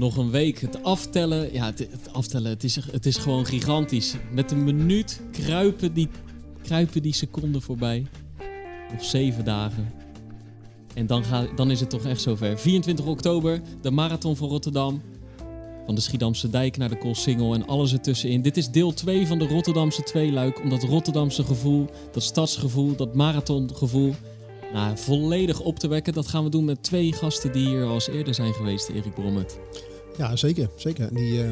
Nog een week. Het aftellen, ja, het, aftellen, het is, het is gewoon gigantisch. Met een minuut kruipen die, kruipen die seconden voorbij. Nog zeven dagen. En dan, gaat, dan is het toch echt zover. 24 oktober, de Marathon van Rotterdam. Van de Schiedamse Dijk naar de Koolsingel en alles ertussenin. Dit is deel 2 van de Rotterdamse tweeluik. Om dat Rotterdamse gevoel, dat stadsgevoel, dat marathongevoel... Nou, volledig op te wekken. Dat gaan we doen met twee gasten die hier al eens eerder zijn geweest, Erik Brommet. Ja, zeker. zeker. Die uh,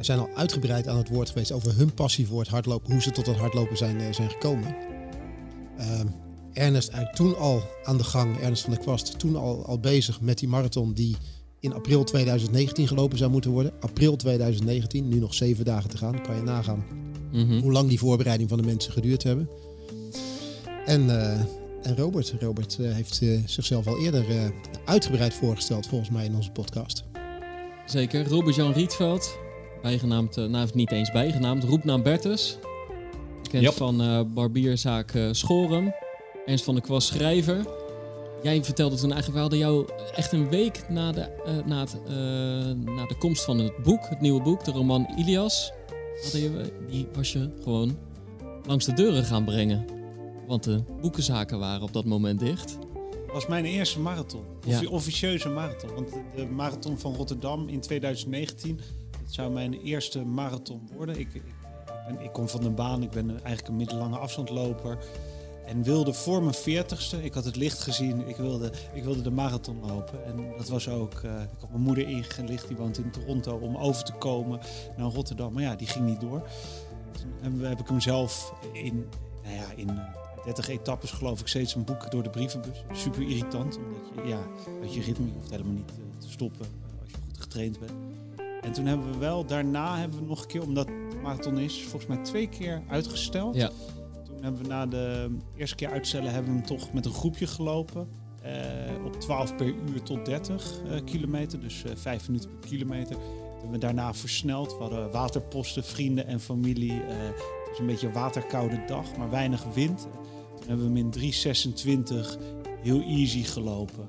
zijn al uitgebreid aan het woord geweest over hun passie voor het hardlopen. Hoe ze tot het hardlopen zijn, uh, zijn gekomen. Uh, Ernest eigenlijk toen al aan de gang, Ernest van der Kwast, toen al, al bezig met die marathon die in april 2019 gelopen zou moeten worden. April 2019, nu nog zeven dagen te gaan. kan je nagaan mm -hmm. hoe lang die voorbereiding van de mensen geduurd hebben. En, uh, en Robert, Robert uh, heeft uh, zichzelf al eerder uitgebreid voorgesteld volgens mij in onze podcast. Zeker, Robert-Jan Rietveld, bijgenaamd, nou niet eens bijgenaamd, roepnaam Bertus. Bekend yep. van barbierzaak Schorum. Ernst van der Kwast schrijver. Jij vertelde toen eigenlijk, we hadden jou echt een week na de, uh, na, het, uh, na de komst van het boek, het nieuwe boek, de roman Ilias, je, die was je gewoon langs de deuren gaan brengen. Want de boekenzaken waren op dat moment dicht. Dat was mijn eerste marathon, ja. officieuze marathon. Want de marathon van Rotterdam in 2019, dat zou mijn eerste marathon worden. Ik, ik, kom van de baan, ik ben eigenlijk een middellange afstandloper. En wilde voor mijn veertigste, ik had het licht gezien, ik wilde, ik wilde de marathon lopen. En dat was ook, uh, ik had mijn moeder ingelicht, die woont in Toronto, om over te komen naar Rotterdam. Maar ja, die ging niet door. Toen heb ik hem zelf in, nou ja, in 30 etappes geloof ik steeds een boek door de brievenbus. Super irritant, omdat je, ja, dat je ritme, hoeft helemaal niet te stoppen eh, als je goed getraind bent. En toen hebben we wel, daarna hebben we nog een keer, omdat de marathon is, volgens mij twee keer uitgesteld. Ja hebben we na de eerste keer uitstellen hebben we hem toch met een groepje gelopen. Uh, op 12 per uur tot 30 uh, kilometer, dus uh, 5 minuten per kilometer. Hebben we daarna versneld. We hadden waterposten, vrienden en familie. het was een beetje een waterkoude dag, maar weinig wind. Hebben we hem in 3,26 heel easy gelopen.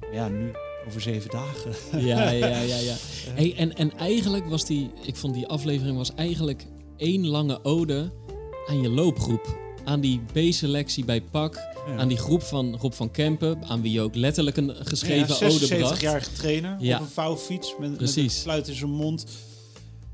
En ja, nu over zeven dagen. Ja, ja, ja. ja. Hey, en, en eigenlijk was die, ik vond die aflevering was eigenlijk één lange ode aan je loopgroep. Aan die B-selectie bij PAK. Aan die groep van Rob van Kempen. Aan wie je ook letterlijk een geschreven ja, ode bracht. 76-jarige trainer ja. op een vouwfiets. Met, Precies. met een sluit in zijn mond.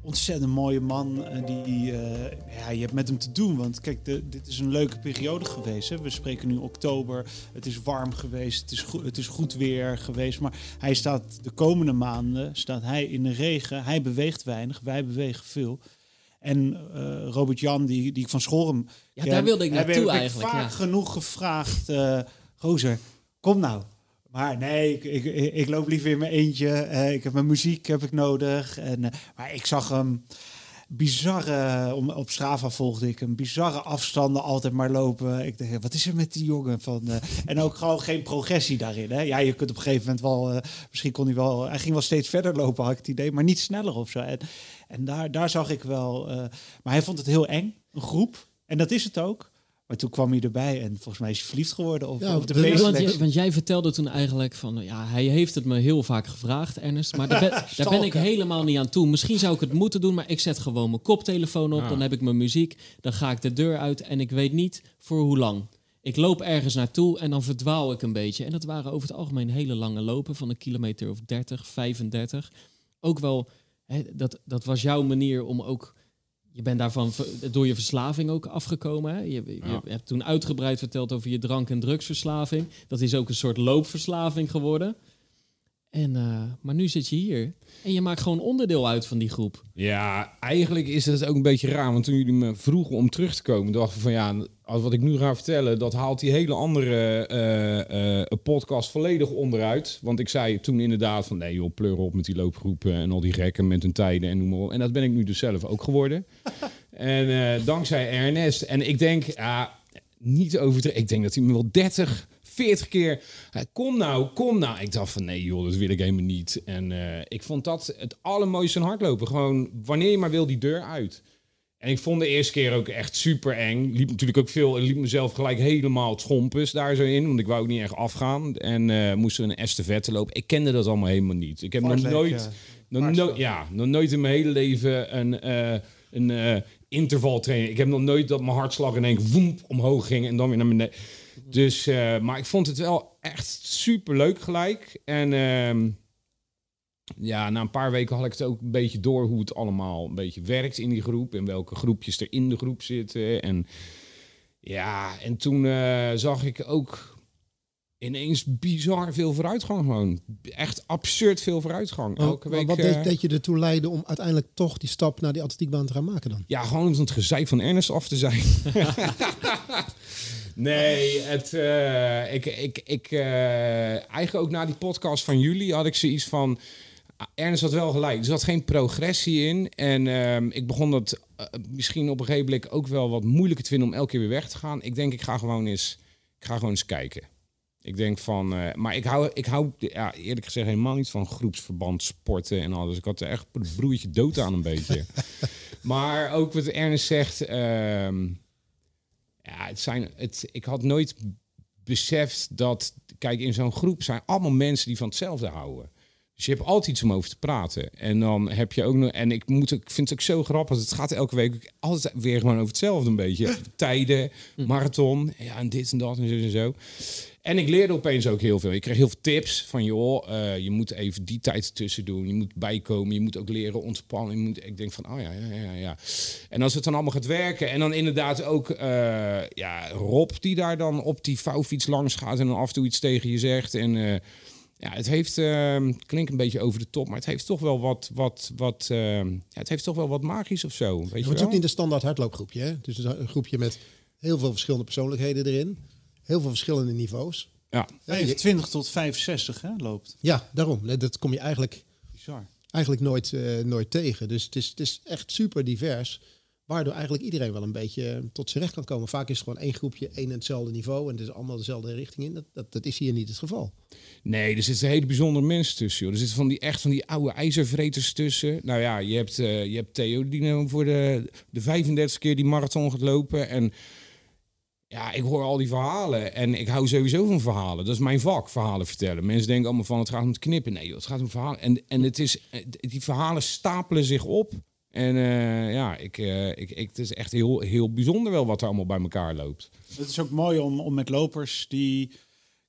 Ontzettend mooie man. Die, uh, ja, je hebt met hem te doen. Want kijk, de, dit is een leuke periode geweest. Hè. We spreken nu oktober. Het is warm geweest. Het is, goed, het is goed weer geweest. Maar hij staat de komende maanden staat hij in de regen. Hij beweegt weinig. Wij bewegen veel. En uh, Robert Jan, die, die ik van Schorum. Ja, daar wilde ik naartoe eigenlijk. vaak ja. genoeg gevraagd. Uh, Gozer, kom nou. Maar nee, ik, ik, loop liever in mijn eentje. Uh, ik heb mijn muziek heb ik nodig. En, maar ik zag hem bizarre, om, op Strava volgde ik een bizarre afstanden altijd maar lopen. Ik dacht, wat is er met die jongen? Van, uh, en ook gewoon geen progressie daarin. Hè? Ja, je kunt op een gegeven moment wel, misschien kon hij wel, hij ging wel steeds verder lopen, had ik het idee, maar niet sneller of zo. En, daar, daar zag ik wel, maar hij vond het heel eng, een groep. En dat is het ook. Maar toen kwam hij erbij en volgens mij is hij verliefd geworden op, ja, op de want, want, want, jij vertelde toen eigenlijk van, ja, hij heeft het me heel vaak gevraagd, Ernest. Maar daar ben, daar ben ik helemaal niet aan toe. Misschien zou ik het moeten doen, maar ik zet gewoon mijn koptelefoon op. Dan heb ik mijn muziek, dan ga ik de deur uit en ik weet niet voor hoe lang. Ik loop ergens naartoe en dan verdwaal ik een beetje. En dat waren over het algemeen hele lange lopen van een kilometer of 30, 35. Ook wel, hè, dat, dat was jouw manier om ook je bent daarvan door je verslaving ook afgekomen. Hè? Je, je, hebt toen uitgebreid verteld over je drank- en drugsverslaving. Dat is ook een soort loopverslaving geworden. En, uh, maar nu zit je hier en je maakt gewoon onderdeel uit van die groep. Ja, eigenlijk is het ook een beetje raar. Want toen jullie me vroegen om terug te komen, dacht ik van ja, als wat ik nu ga vertellen, dat haalt die hele andere uh, uh, podcast volledig onderuit. Want ik zei toen inderdaad van nee joh, pleur op met die loopgroepen en al die gekken met hun tijden en noem maar op. En dat ben ik nu dus zelf ook geworden. en dankzij Ernest. En ik denk, ja, niet over. Ik denk dat hij me wel 30 40 keer. Kom nou, kom nou. Ik dacht van nee joh, dat wil ik helemaal niet. En ik vond dat het allermooiste hardlopen. Gewoon wanneer je maar wil die deur uit. En ik vond de eerste keer ook echt super eng. Liep natuurlijk ook veel. liep mezelf gelijk helemaal schompus daar zo in. Want ik wou ook niet echt afgaan. En uh, moesten we een estafette lopen. Ik kende dat allemaal helemaal niet. Ik heb nog nooit, nog nooit, ja, nog nooit in mijn hele leven een, uh, een uh, intervaltraining. Ik heb nog nooit dat mijn hartslag in één keer woemp omhoog ging en dan weer naar beneden. Dus, maar ik vond het wel echt super leuk gelijk. En ehm, ja, na een paar weken had ik het ook een beetje door hoe het allemaal een beetje werkt in die groep. En welke groepjes er in de groep zitten. En ja, en toen uh, zag ik ook ineens bizar veel vooruitgang gewoon. Echt absurd veel vooruitgang. Elke week, wat deed, deed, je ertoe leiden om uiteindelijk toch die stap naar die atletiekbaan te gaan maken dan? Ja, gewoon om het gezeik van Ernest af te zijn. nee, het, uh, ik, ik, ik, eigenlijk ook na die podcast van jullie had ik zoiets van... Ernst had wel gelijk. Er zat geen progressie in. En um, ik begon dat uh, misschien op een gegeven moment ook wel wat moeilijker te vinden om elke keer weer weg te gaan. Ik denk, ik ga gewoon eens, ik ga gewoon eens kijken. Ik denk van, uh, maar ik hou, ik hou ja, eerlijk gezegd helemaal niet van groepsverband, sporten en alles. Ik had er echt een broertje dood aan een beetje. maar ook wat Ernst zegt, um, ja, het zijn, het, ik had nooit beseft dat, kijk, in zo'n groep zijn allemaal mensen die van hetzelfde houden. Dus je hebt altijd iets om over te praten. En dan heb je ook nog. En ik, moet, ik vind het ook zo grappig. Het gaat elke week altijd weer gewoon over hetzelfde een beetje. Tijden, marathon. Ja, en dit en dat en zo en zo. En ik leerde opeens ook heel veel. Ik kreeg heel veel tips van joh, uh, je moet even die tijd tussen doen. Je moet bijkomen. Je moet ook leren ontspannen. Je moet, ik denk van, oh ja, ja, ja, ja. En als het dan allemaal gaat werken. En dan inderdaad ook uh, ja, Rob die daar dan op die vouwfiets langs gaat. En dan af en toe iets tegen je zegt. En uh, ja, het heeft, uh, klinkt een beetje over de top, maar het heeft toch wel wat, wat, wat, uh, ja, het heeft toch wel wat magisch of zo. Weet ja, je het is ook niet een standaard hardloopgroepje, hè? Dus het is een groepje met heel veel verschillende persoonlijkheden erin, heel veel verschillende niveaus. Ja. 25 tot 65 hè, loopt. Ja, daarom. Dat kom je eigenlijk, Bizar. eigenlijk nooit, uh, nooit tegen. Dus het is, het is echt super divers. Waardoor eigenlijk iedereen wel een beetje tot zijn recht kan komen. Vaak is het gewoon één groepje, één en hetzelfde niveau. En het is allemaal dezelfde richting in. Dat, dat, is hier niet het geval. Nee, er zitten hele bijzondere mensen tussen. Joh. Er zitten van die, echt van die oude ijzervreters tussen. Nou ja, je hebt, uh, je hebt Theo die nou voor de, de 35 keer die marathon gaat lopen. En ja, ik hoor al die verhalen. En ik hou sowieso van verhalen. Dat is mijn vak, verhalen vertellen. Mensen denken allemaal van het gaat om het knippen. Nee, joh, het gaat om verhalen. En, en het is, die verhalen stapelen zich op. En uh, ja, ik, uh, ik, ik, het is echt heel, heel bijzonder wel wat er allemaal bij elkaar loopt. Het is ook mooi om, om met lopers die...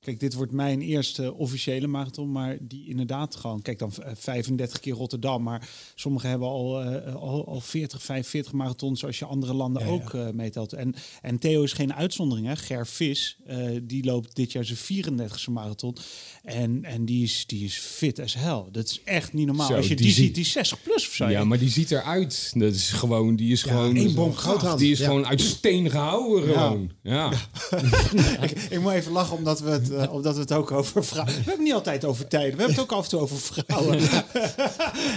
Kijk, dit wordt mijn eerste officiële marathon, maar die inderdaad gewoon... Kijk, dan 35 keer Rotterdam, maar sommigen hebben al, uh, al, al 40, 45 marathons... als je andere landen ja, ook ja. meetelt. En, en Theo is geen uitzondering, hè. Ger Vis, die loopt dit jaar zijn 34e marathon. En, en die, is, die is fit as hell. Dat is echt niet normaal. Zo, als je die, die ziet, die 60 plus of zo. Ja, maar die ziet eruit. Dat is gewoon, die is ja, gewoon... Een bom goud Die is gewoon uit steen gehouden gewoon. Ja. ik, ik, moet even lachen omdat we, het, uh, omdat we het ook over vrouwen... We hebben niet altijd over tijden. We hebben het ook af en toe over vrouwen.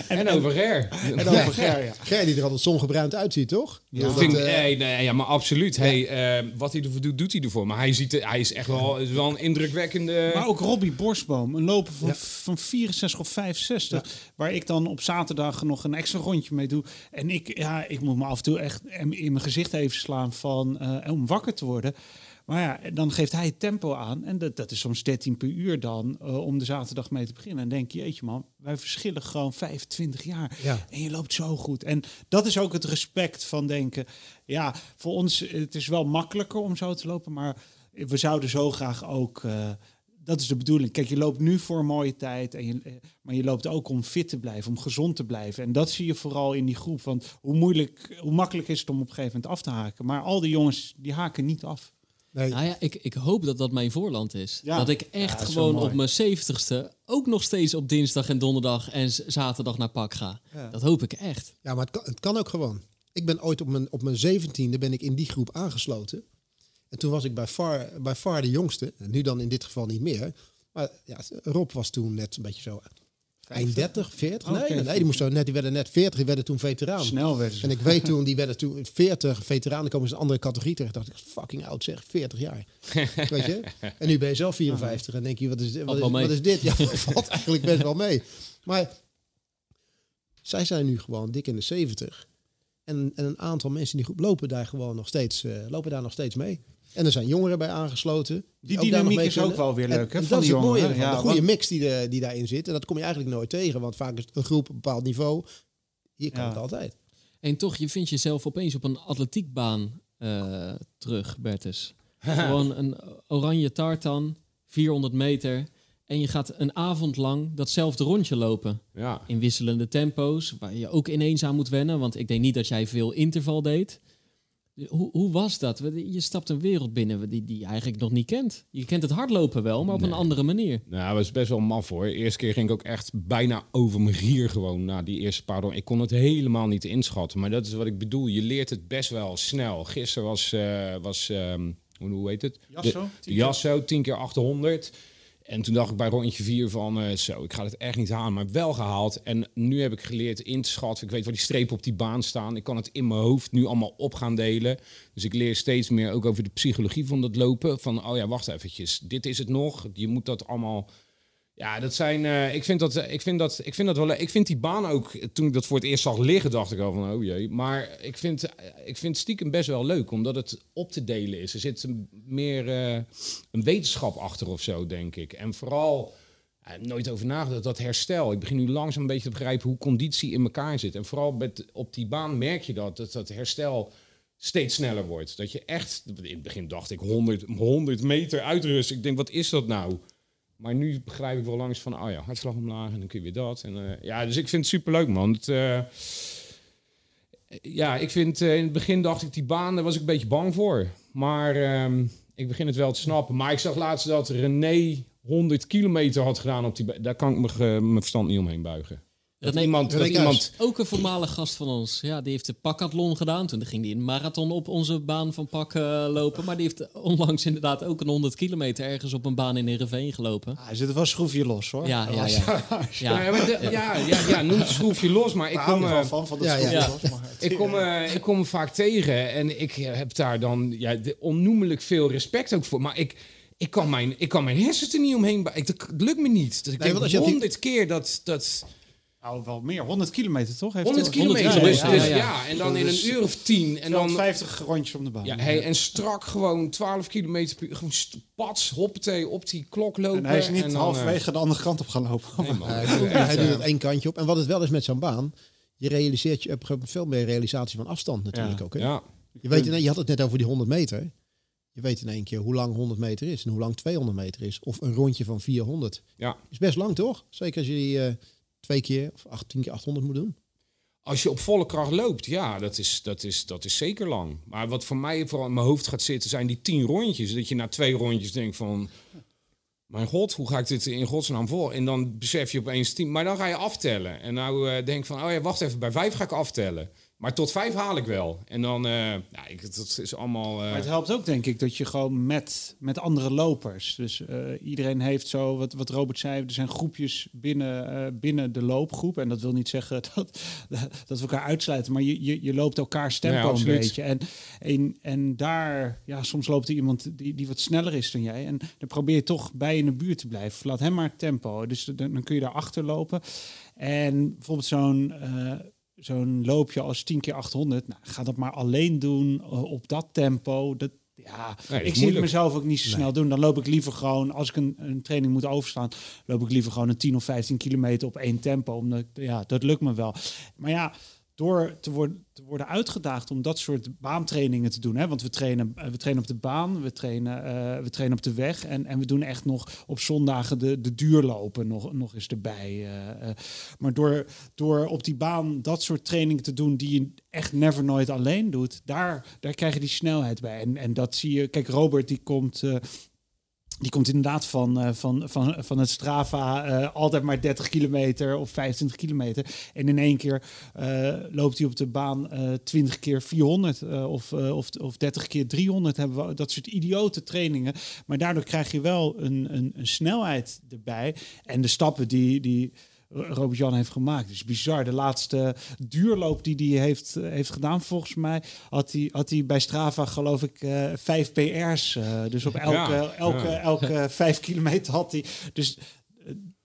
en, en, over Ger. En over Ger, ja. Ger die er altijd zongebruind uitziet, toch? Ja, vind, uh, nee, nee, ja maar absoluut. Hey, uh, wat hij ervoor doet, doet hij ervoor. Maar hij, ziet, hij is echt wel, is wel een indrukwekkende... Maar ook Robbie Borstboom. Een loper van, ja. van 64 of 65. Ja. Waar ik dan op zaterdag nog een extra rondje mee doe. En ik, ja, ik moet me af en toe echt in mijn gezicht even slaan van, uh, om wakker te worden. Maar ja, dan geeft hij het tempo aan. En dat, dat is soms 13 per uur dan uh, om de zaterdag mee te beginnen. En denk je, jeetje man, wij verschillen gewoon 25 jaar. Ja. En je loopt zo goed. En dat is ook het respect van denken. Ja, voor ons, het is wel makkelijker om zo te lopen. Maar we zouden zo graag ook... Uh, dat is de bedoeling. Kijk, je loopt nu voor een mooie tijd, en je, maar je loopt ook om fit te blijven, om gezond te blijven. En dat zie je vooral in die groep. Want hoe moeilijk, hoe makkelijk is het om op een gegeven moment af te haken. Maar al die jongens, die haken niet af. Nee. Nou ja, ik, ik hoop dat dat mijn voorland is. Ja. Dat ik echt ja, gewoon op mijn zeventigste ook nog steeds op dinsdag en donderdag en zaterdag naar pak ga. Ja. Dat hoop ik echt. Ja, maar het kan, het kan ook gewoon. Ik ben ooit op mijn, op mijn zeventiende ben ik in die groep aangesloten. En toen was ik bij Far, bij Far de jongste. Nu dan in dit geval niet meer. Maar ja, Rob was toen net een beetje zo eind 30, 40. Nee, okay. nee, die, moest zo net, die werden net 40, die werden toen veteraan. Snel werden ze. En ik weet toen, die werden toen 40 veteranen, komen ze een andere categorie terecht. dacht ik, fucking oud zeg, 40 jaar. weet je? En nu ben je zelf 54 en denk je, wat is, dit, wat is, wat is dit? Ja, valt eigenlijk best wel mee. Maar zij zijn nu gewoon dik in de 70. En, en een aantal mensen in die groep lopen daar gewoon nog steeds, uh, lopen daar nog steeds mee. En er zijn jongeren bij aangesloten. Die, die dynamiek is ook wel weer leuk. hè, van dat is het mooie ja, de goede mix die, de, die daarin zit. En dat kom je eigenlijk nooit tegen. Want vaak is een groep op een bepaald niveau. Hier kan het altijd. En toch, je vindt jezelf opeens op een atletiekbaan uh, terug, Bertus. Gewoon een oranje tartan, 400 meter. En je gaat een avond lang datzelfde rondje lopen. Ja. In wisselende tempo's, waar je ook ineens aan moet wennen. Want ik denk niet dat jij veel interval deed. Hoe, hoe was dat? Je stapt een wereld binnen die, die je eigenlijk nog niet kent. Je kent het hardlopen wel, maar op een andere manier. Nou, dat was best wel maf hoor. De eerste keer ging ik ook echt bijna over mijn gier gewoon na die eerste paar Ik kon het helemaal niet inschatten. Maar dat is wat ik bedoel. Je leert het best wel snel. Gisteren was, uh, was um, hoe heet het? Jasso. De, Jasso, 10 keer 800. En toen dacht ik bij rondje 4 van uh, zo, ik ga het echt niet halen, maar wel gehaald. En nu heb ik geleerd in te schatten. Ik weet waar die strepen op die baan staan. Ik kan het in mijn hoofd nu allemaal op gaan delen. Dus ik leer steeds meer ook over de psychologie van dat lopen. Van, oh ja, wacht eventjes, dit is het nog. Je moet dat allemaal ja, dat zijn. Uh, ik, vind dat, ik, vind dat, ik vind dat wel. Ik vind die baan ook. Toen ik dat voor het eerst zag liggen, dacht ik al van oh jee. Maar ik vind, ik vind stiekem best wel leuk, omdat het op te delen is. Er zit meer een wetenschap achter of zo, denk ik. En vooral. Nooit over nagedacht, dat herstel. Ik begin nu langzaam een beetje te begrijpen hoe conditie in elkaar zit. En vooral met, op die baan merk je dat, dat dat herstel steeds sneller wordt. Dat je echt, in het begin dacht ik 100, 100 meter uitrust. Ik denk, wat is dat nou? Maar nu begrijp ik wel langs van, oh ja, hartslag omlaag en dan kun je weer dat. En, uh, ja, dus ik vind het superleuk, man. Uh, ja, ik vind, uh, in het begin dacht ik, die baan, daar was ik een beetje bang voor. Maar um, ik begin het wel te snappen. Maar ik zag laatst dat René 100 kilometer had gedaan op die Daar kan ik mijn verstand niet omheen buigen. Dat, iemand, dat iemand... Ook een voormalig gast van ons. Ja, die heeft de pakathlon gedaan. Toen ging hij een marathon op onze baan van pak uh, lopen. Maar die heeft onlangs inderdaad ook een 100 kilometer ergens op een baan in Heerenveen gelopen. Ah, hij zit wel schroefje los hoor. Ja, ja, ja. ja. ja, de, ja, ja, ja, noem het schroefje los. Maar ik kom, uh, van, van ja, ja. Los, maar ik, kom, uh, ik kom hem vaak tegen. En ik heb daar dan ja, onnoemelijk veel respect ook voor. Maar ik ik kan mijn, ik kan mijn hersens er niet omheen. Ik, dat lukt me niet. Dus ik nee, denk honderd keer dat, dat, nou, wel meer. 100 kilometer, toch? Heeft 100 kilometer, dus, ja, dus, ja, En dan in een uur of tien. En dan 50 rondjes om de baan. Ja, hey, en strak gewoon 12 kilometer per uur. Gewoon pats, hoppatee, op die klok lopen. En hij is niet en dan, halverwege de andere kant op gaan lopen. Nee, man, hij, doet het één kantje op. En wat het wel is met zo'n baan, je realiseert je op veel meer realisatie van afstand natuurlijk ook. Hè? Ja. Je, weet, je had het net over die 100 meter. Je weet in één keer hoe lang 100 meter is en hoe lang 200 meter is. Of een rondje van 400. Ja. Is best lang, toch? Zeker als je die... Uh, twee keer of acht, tien keer 800 moet doen? Als je op volle kracht loopt, ja, dat is, dat, is, dat is zeker lang. Maar wat voor mij vooral in mijn hoofd gaat zitten, zijn die tien rondjes. Dat je na twee rondjes denkt van... Mijn god, hoe ga ik dit in godsnaam voor? En dan besef je opeens tien... Maar dan ga je aftellen. En nou uh, denk van, oh ja, wacht even, bij vijf ga ik aftellen. Maar tot vijf haal ik wel. En dan, uh, ja, ik, dat is allemaal... Uh... Maar het helpt ook, denk ik, dat je gewoon met, met andere lopers... Dus uh, iedereen heeft zo, wat, wat Robert zei... Er zijn groepjes binnen, binnen de loopgroep. En dat wil niet zeggen dat, dat we elkaar uitsluiten. Maar je, je, je loopt elkaar tempo ja, een beetje. En, en, en daar, ja, soms loopt er iemand die, die wat sneller is dan jij. En dan probeer je toch bij in de buurt te blijven. Laat hem maar tempo. Dus dan, dan kun je daar achter lopen. En bijvoorbeeld zo'n zo'n loopje als 10 keer 800, nou, ga dat maar alleen doen uh, op dat tempo. Dat, ja, nee, ik zie het mezelf ook niet zo snel doen. Dan loop ik liever gewoon, als ik een, een training moet overstaan, loop ik liever gewoon een 10 of 15 kilometer op één tempo. Omdat, ja, dat lukt me wel. Maar ja, door te worden, te worden uitgedaagd om dat soort baantrainingen te doen. Hè? Want we trainen, eh, we trainen op de baan, we trainen, uh, we trainen op de weg. En, en we doen echt nog op zondagen de, de duurlopen nog, nog eens erbij. Uh, maar door, door op die baan dat soort trainingen te doen die je echt never nooit alleen doet, daar, daar krijg je die snelheid bij. En, en dat zie je. Kijk, Robert die komt die komt inderdaad van, uh, van, van, van het Strava uh, altijd maar 30 kilometer of 25 kilometer. En in één keer uh, loopt hij op de baan 20 keer 400 of, of, of 30 keer 300. Hebben we dat soort idiote trainingen. Maar daardoor krijg je wel een, een, een snelheid erbij. En de stappen die, die, Robert-Jan heeft gemaakt. Het is bizar. De laatste duurloop die hij heeft, eh, heeft gedaan, volgens mij, had hij, had hij bij Strava, geloof ik, uh, vijf PR's. Uh, dus op elke, elke, elke vijf kilometer had hij. Dus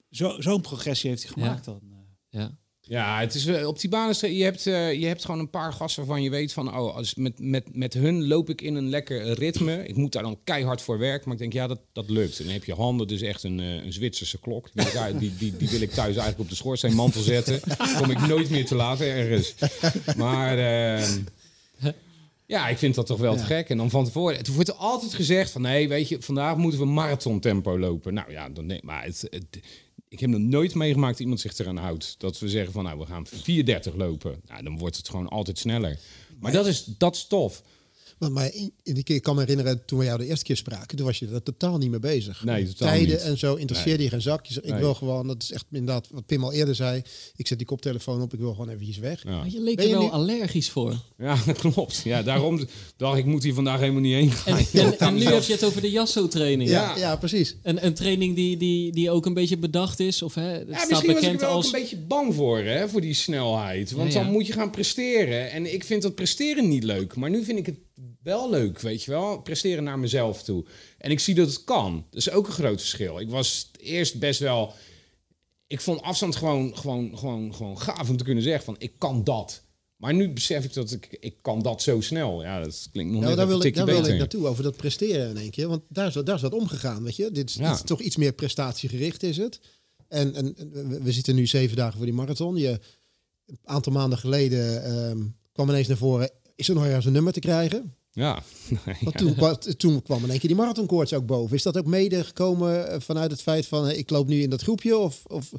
uh, zo'n progressie heeft hij gemaakt ja. dan. Ja. Ja, het is op die banen. Je hebt, uh, je hebt gewoon een paar gasten waarvan je weet van, oh, als met, met, met hun loop ik in een lekker ritme. Ik moet daar dan keihard voor werken, maar ik denk, ja, dat, dat lukt. En dan heb je handen, dus echt een, uh, een Zwitserse klok. Die, die, die, die, wil ik thuis eigenlijk op de schoorsteenmantel zetten. Kom ik nooit meer te laat ergens. Maar. Uh, ja, ik vind dat toch wel te gek. En dan van tevoren, het wordt altijd gezegd van nee, weet je, vandaag moeten we marathon tempo lopen. Nou ja, dan nee, maar het, ik heb nog nooit meegemaakt dat iemand zich eraan houdt. Dat we zeggen van nou, we gaan 4.30 lopen. Nou, dan wordt het gewoon altijd sneller. Maar dat is, dat is tof. Maar, maar in die keer, ik kan me herinneren, toen we jou de eerste keer spraken, toen was je er totaal niet mee bezig. Nee, totaal Tijden niet. en zo interesseerde nee. je geen zak. Je ik wil gewoon, dat is echt inderdaad wat Pim al eerder zei. Ik zet die koptelefoon op, ik wil gewoon eventjes weg. Ja. je leek er wel allergisch voor. Ja, dat klopt. Ja, daarom dacht ik, moet hier vandaag helemaal niet heen gaan. En, en, nu heb je het over de Jasso-training. Ja, ja, precies. Een, een training die, die, die ook een beetje bedacht is. Of, hè, het ja, staat misschien bekend was ik er als... ook een beetje bang voor, hè, voor die snelheid. Want Ja, ja. dan moet je gaan presteren. En ik vind dat presteren niet leuk. Maar nu vind ik het wel leuk, weet je wel. Presteren naar mezelf toe. En ik zie dat het kan. Dat is ook een groot verschil. Ik was eerst best wel... Ik vond afstand gewoon, gewoon, gewoon, gewoon gaaf om te kunnen zeggen van... ik kan dat. Maar nu besef ik dat ik, ik kan dat zo snel. Ja, dat klinkt nog Nou, net daar wil, ik, daar wil ik naartoe, over dat presteren in één keer. Want daar is, daar is wat omgegaan, weet je. Dit is, Ja. dit is toch iets meer prestatiegericht is het. En, en we- zitten nu zeven dagen voor die marathon. Je, een aantal maanden geleden ehm, kwam ineens naar voren... is er nog ergens een nummer te krijgen? Ja. Want toen, toen kwam in één keer die marathonkoorts ook boven. Is dat ook mede gekomen eh, vanuit het feit van... hey, ik loop nu in dat groepje? Of, of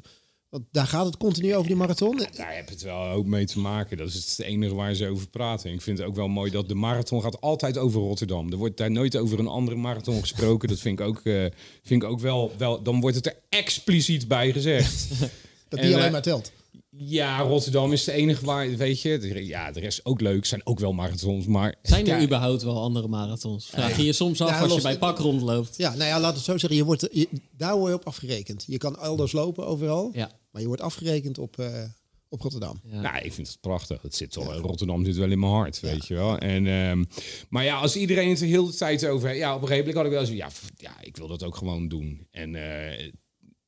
want daar gaat het continu over die marathon? Daar heb het wel ook mee te maken. Dat is het enige waar ze over praten. Ik vind het ook wel mooi dat de marathon gaat altijd over Rotterdam. Er wordt daar nooit over een andere marathon gesproken. Dat vind ik ook, eh, vind ik ook wel, wel... Dan wordt het er expliciet bij gezegd. Dat En, die alleen eh, maar telt. Ja, Rotterdam is de enige waar, weet je... Ja, de rest ook leuk. Zijn ook wel marathons, maar... Zijn er ja, überhaupt wel andere marathons? Vraag je je soms af Ja, als je bij pak rondloopt. Ja, nou ja, laat het zo zeggen. Je wordt, je, daar word je op afgerekend. Je kan elders lopen overal. Ja. Maar je wordt afgerekend op, eh, op Rotterdam. Ja. Nou, ik vind het prachtig. Het zit wel, Rotterdam zit wel in mijn hart, weet je wel. En, ehm, maar ja, als iedereen het heel de tijd over... Ja, op een gegeven moment had ik wel zo... Ja, ja, ik wil dat ook gewoon doen. En eh,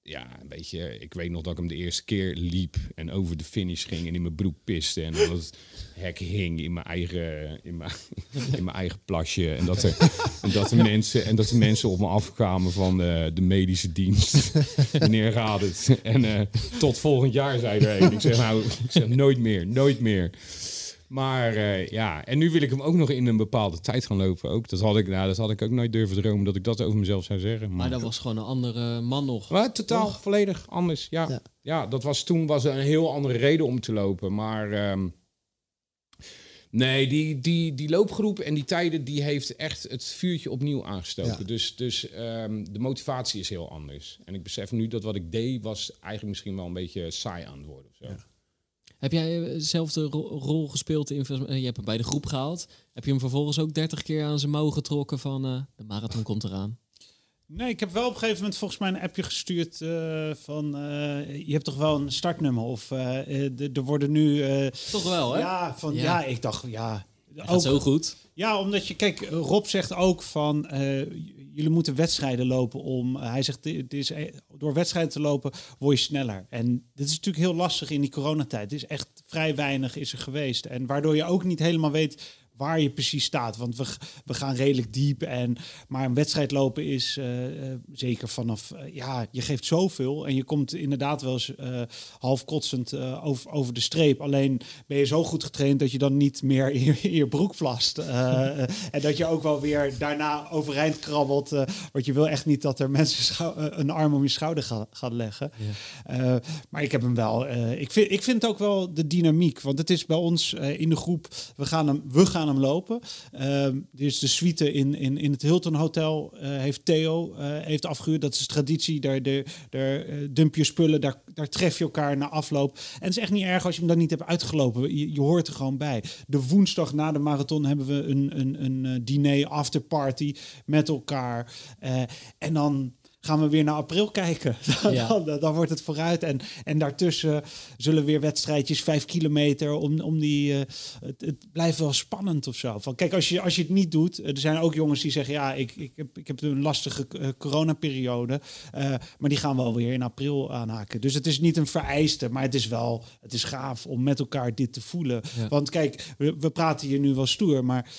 ja, een beetje... Ik weet nog dat ik hem de eerste keer liep en over de finish ging en in mijn broek piste. En dat het hek hing in mijn eigen, in mijn, in mijn eigen plasje. En dat, en, dat de mensen, en dat de mensen op me afkwamen van eh, de medische dienst. Wanneer gaat? En eh, tot volgend jaar, zei er een. Ik zeg, nou, ik zeg nooit meer, nooit meer. Maar eh, ja, en nu wil ik hem ook nog in een bepaalde tijd gaan lopen. Ook. Dat, had ik, nou, dat had ik ook nooit durven dromen dat ik dat over mezelf zou zeggen. Maar dat was gewoon een andere man nog. Maar totaal volledig anders. Ja, Ja. ja. dat was toen was er een heel andere reden om te lopen. Maar ehm, nee, die, die, die loopgroep en die tijden, die heeft echt het vuurtje opnieuw aangestoken. Ja. Dus, dus ehm, de motivatie is heel anders. En ik besef nu dat wat ik deed, was eigenlijk misschien wel een beetje saai aan het worden. Of zo. Heb jij eh, zelf de ro- rol gespeeld? In, eh, je hebt hem bij de groep gehaald. Heb je hem vervolgens ook 30 keer aan zijn mouw getrokken van eh, de marathon komt eraan? Nee, ik heb wel op een gegeven moment volgens mij een appje gestuurd van... je hebt toch wel een startnummer? Of er worden nu... Toch wel, hè? ja, van, Ja. ja. ik dacht, ja... Gaat zo goed. Ja, omdat je, kijk, Rob zegt ook van, jullie moeten wedstrijden lopen om, eh, hij zegt, dit is, eh, door wedstrijden te lopen word je sneller. En dit is natuurlijk heel lastig in die coronatijd. Het is echt vrij weinig is er geweest. En waardoor je ook niet helemaal weet waar je precies staat. Want we, we gaan redelijk diep. En, maar een wedstrijd lopen is eh, eh, zeker vanaf... eh, ja, je geeft zoveel. En je komt inderdaad wel eens eh, half kotsend over, over de streep. Alleen ben je zo goed getraind dat je dan niet meer in je, in je broek plast. Eh, en dat je ook wel weer daarna overeind krabbelt. want je wil echt niet dat er mensen een arm om je schouder gaan, gaan leggen. Maar ik heb hem wel. ik, vind, ik vind ook wel de dynamiek. Want het is bij ons in de groep. We gaan hem, we gaan hem lopen. Ehm dus de suite in, in, in het Hilton Hotel eh, heeft Theo eh, heeft afgehuurd. Dat is traditie. Daar, daar, daar eh, dump je spullen. Daar, daar tref je elkaar na afloop. En het is echt niet erg als je hem dan niet hebt uitgelopen. Je, hoort er gewoon bij. De woensdag na de marathon hebben we een, een, een diner afterparty met elkaar. En dan gaan we weer naar april kijken. Dan, dan, dan, wordt het vooruit. En, en daartussen zullen weer wedstrijdjes, vijf kilometer, om, om die... Uh, het, het, blijft wel spannend of zo. Van, kijk, als je, als je het niet doet... Er zijn ook jongens die zeggen, ja, ik, ik, heb, ik heb een lastige uh, coronaperiode. Uh, maar die gaan wel weer in april aanhaken. Dus het is niet een vereiste, maar het is wel... Het is gaaf om met elkaar dit te voelen. Want kijk, we, we praten hier nu wel stoer, maar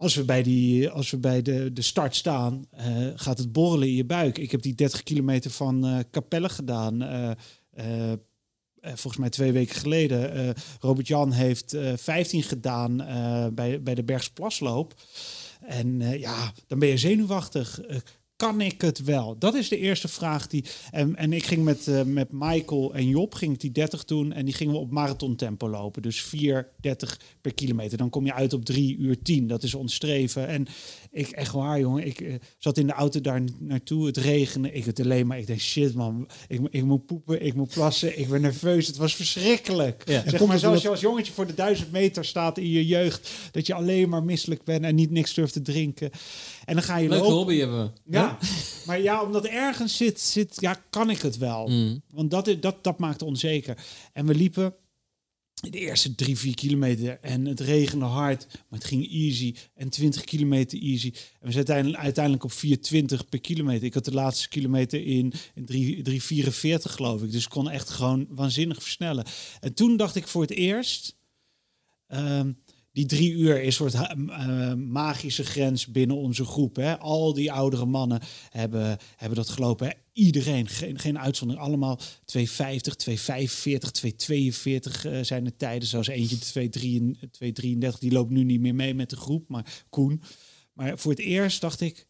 als we bij, die, als we bij de, de start staan, uh, gaat het borrelen in je buik. Ik heb die 30 kilometer van uh, Capelle gedaan. Uh, volgens mij twee weken geleden. Robert Jan heeft 15 gedaan bij, bij de Bergsplasloop. En ja, dan ben je zenuwachtig kan ik het wel? Dat is de eerste vraag die. En, en ik ging met, uh, met Michael en Job, ging ik die 30 doen. En die gingen we op marathon tempo lopen. Dus 4,30 per kilometer. Dan kom je uit op 3 uur 10. Dat is ons streven. En ik, echt waar, jongen. Ik uh, zat in de auto daar naartoe. Het regende. Ik het alleen maar. Ik denk, shit, man. Ik, ik moet poepen. Ik moet plassen. Ik ben nerveus. Het was verschrikkelijk. Ja. Zeg maar, zoals je als jongetje voor de duizend meter staat in je jeugd. Dat je alleen maar misselijk bent en niet niks durft te drinken. En dan ga je Leuke hobby hebben. Ja, maar ja, omdat ergens zit, zit, ja, kan ik het wel. Mm. Want dat, dat, dat maakt onzeker. En we liepen de eerste drie, vier kilometer en het regende hard, maar het ging easy. En 20 kilometer easy. En we zijn uiteindelijk op 4,20 per kilometer. Ik had de laatste kilometer in, in 3,44 geloof ik. Dus ik kon echt gewoon waanzinnig versnellen. En toen dacht ik voor het eerst... Um, die drie uur is een soort uh, magische grens binnen onze groep. Hè. Al die oudere mannen hebben, hebben dat gelopen. Hè. Iedereen, geen, geen uitzondering. Allemaal 250, 245, 242 uh, zijn de tijden. Zoals eentje 233, die loopt nu niet meer mee met de groep. Maar Koen. Maar voor het eerst dacht ik,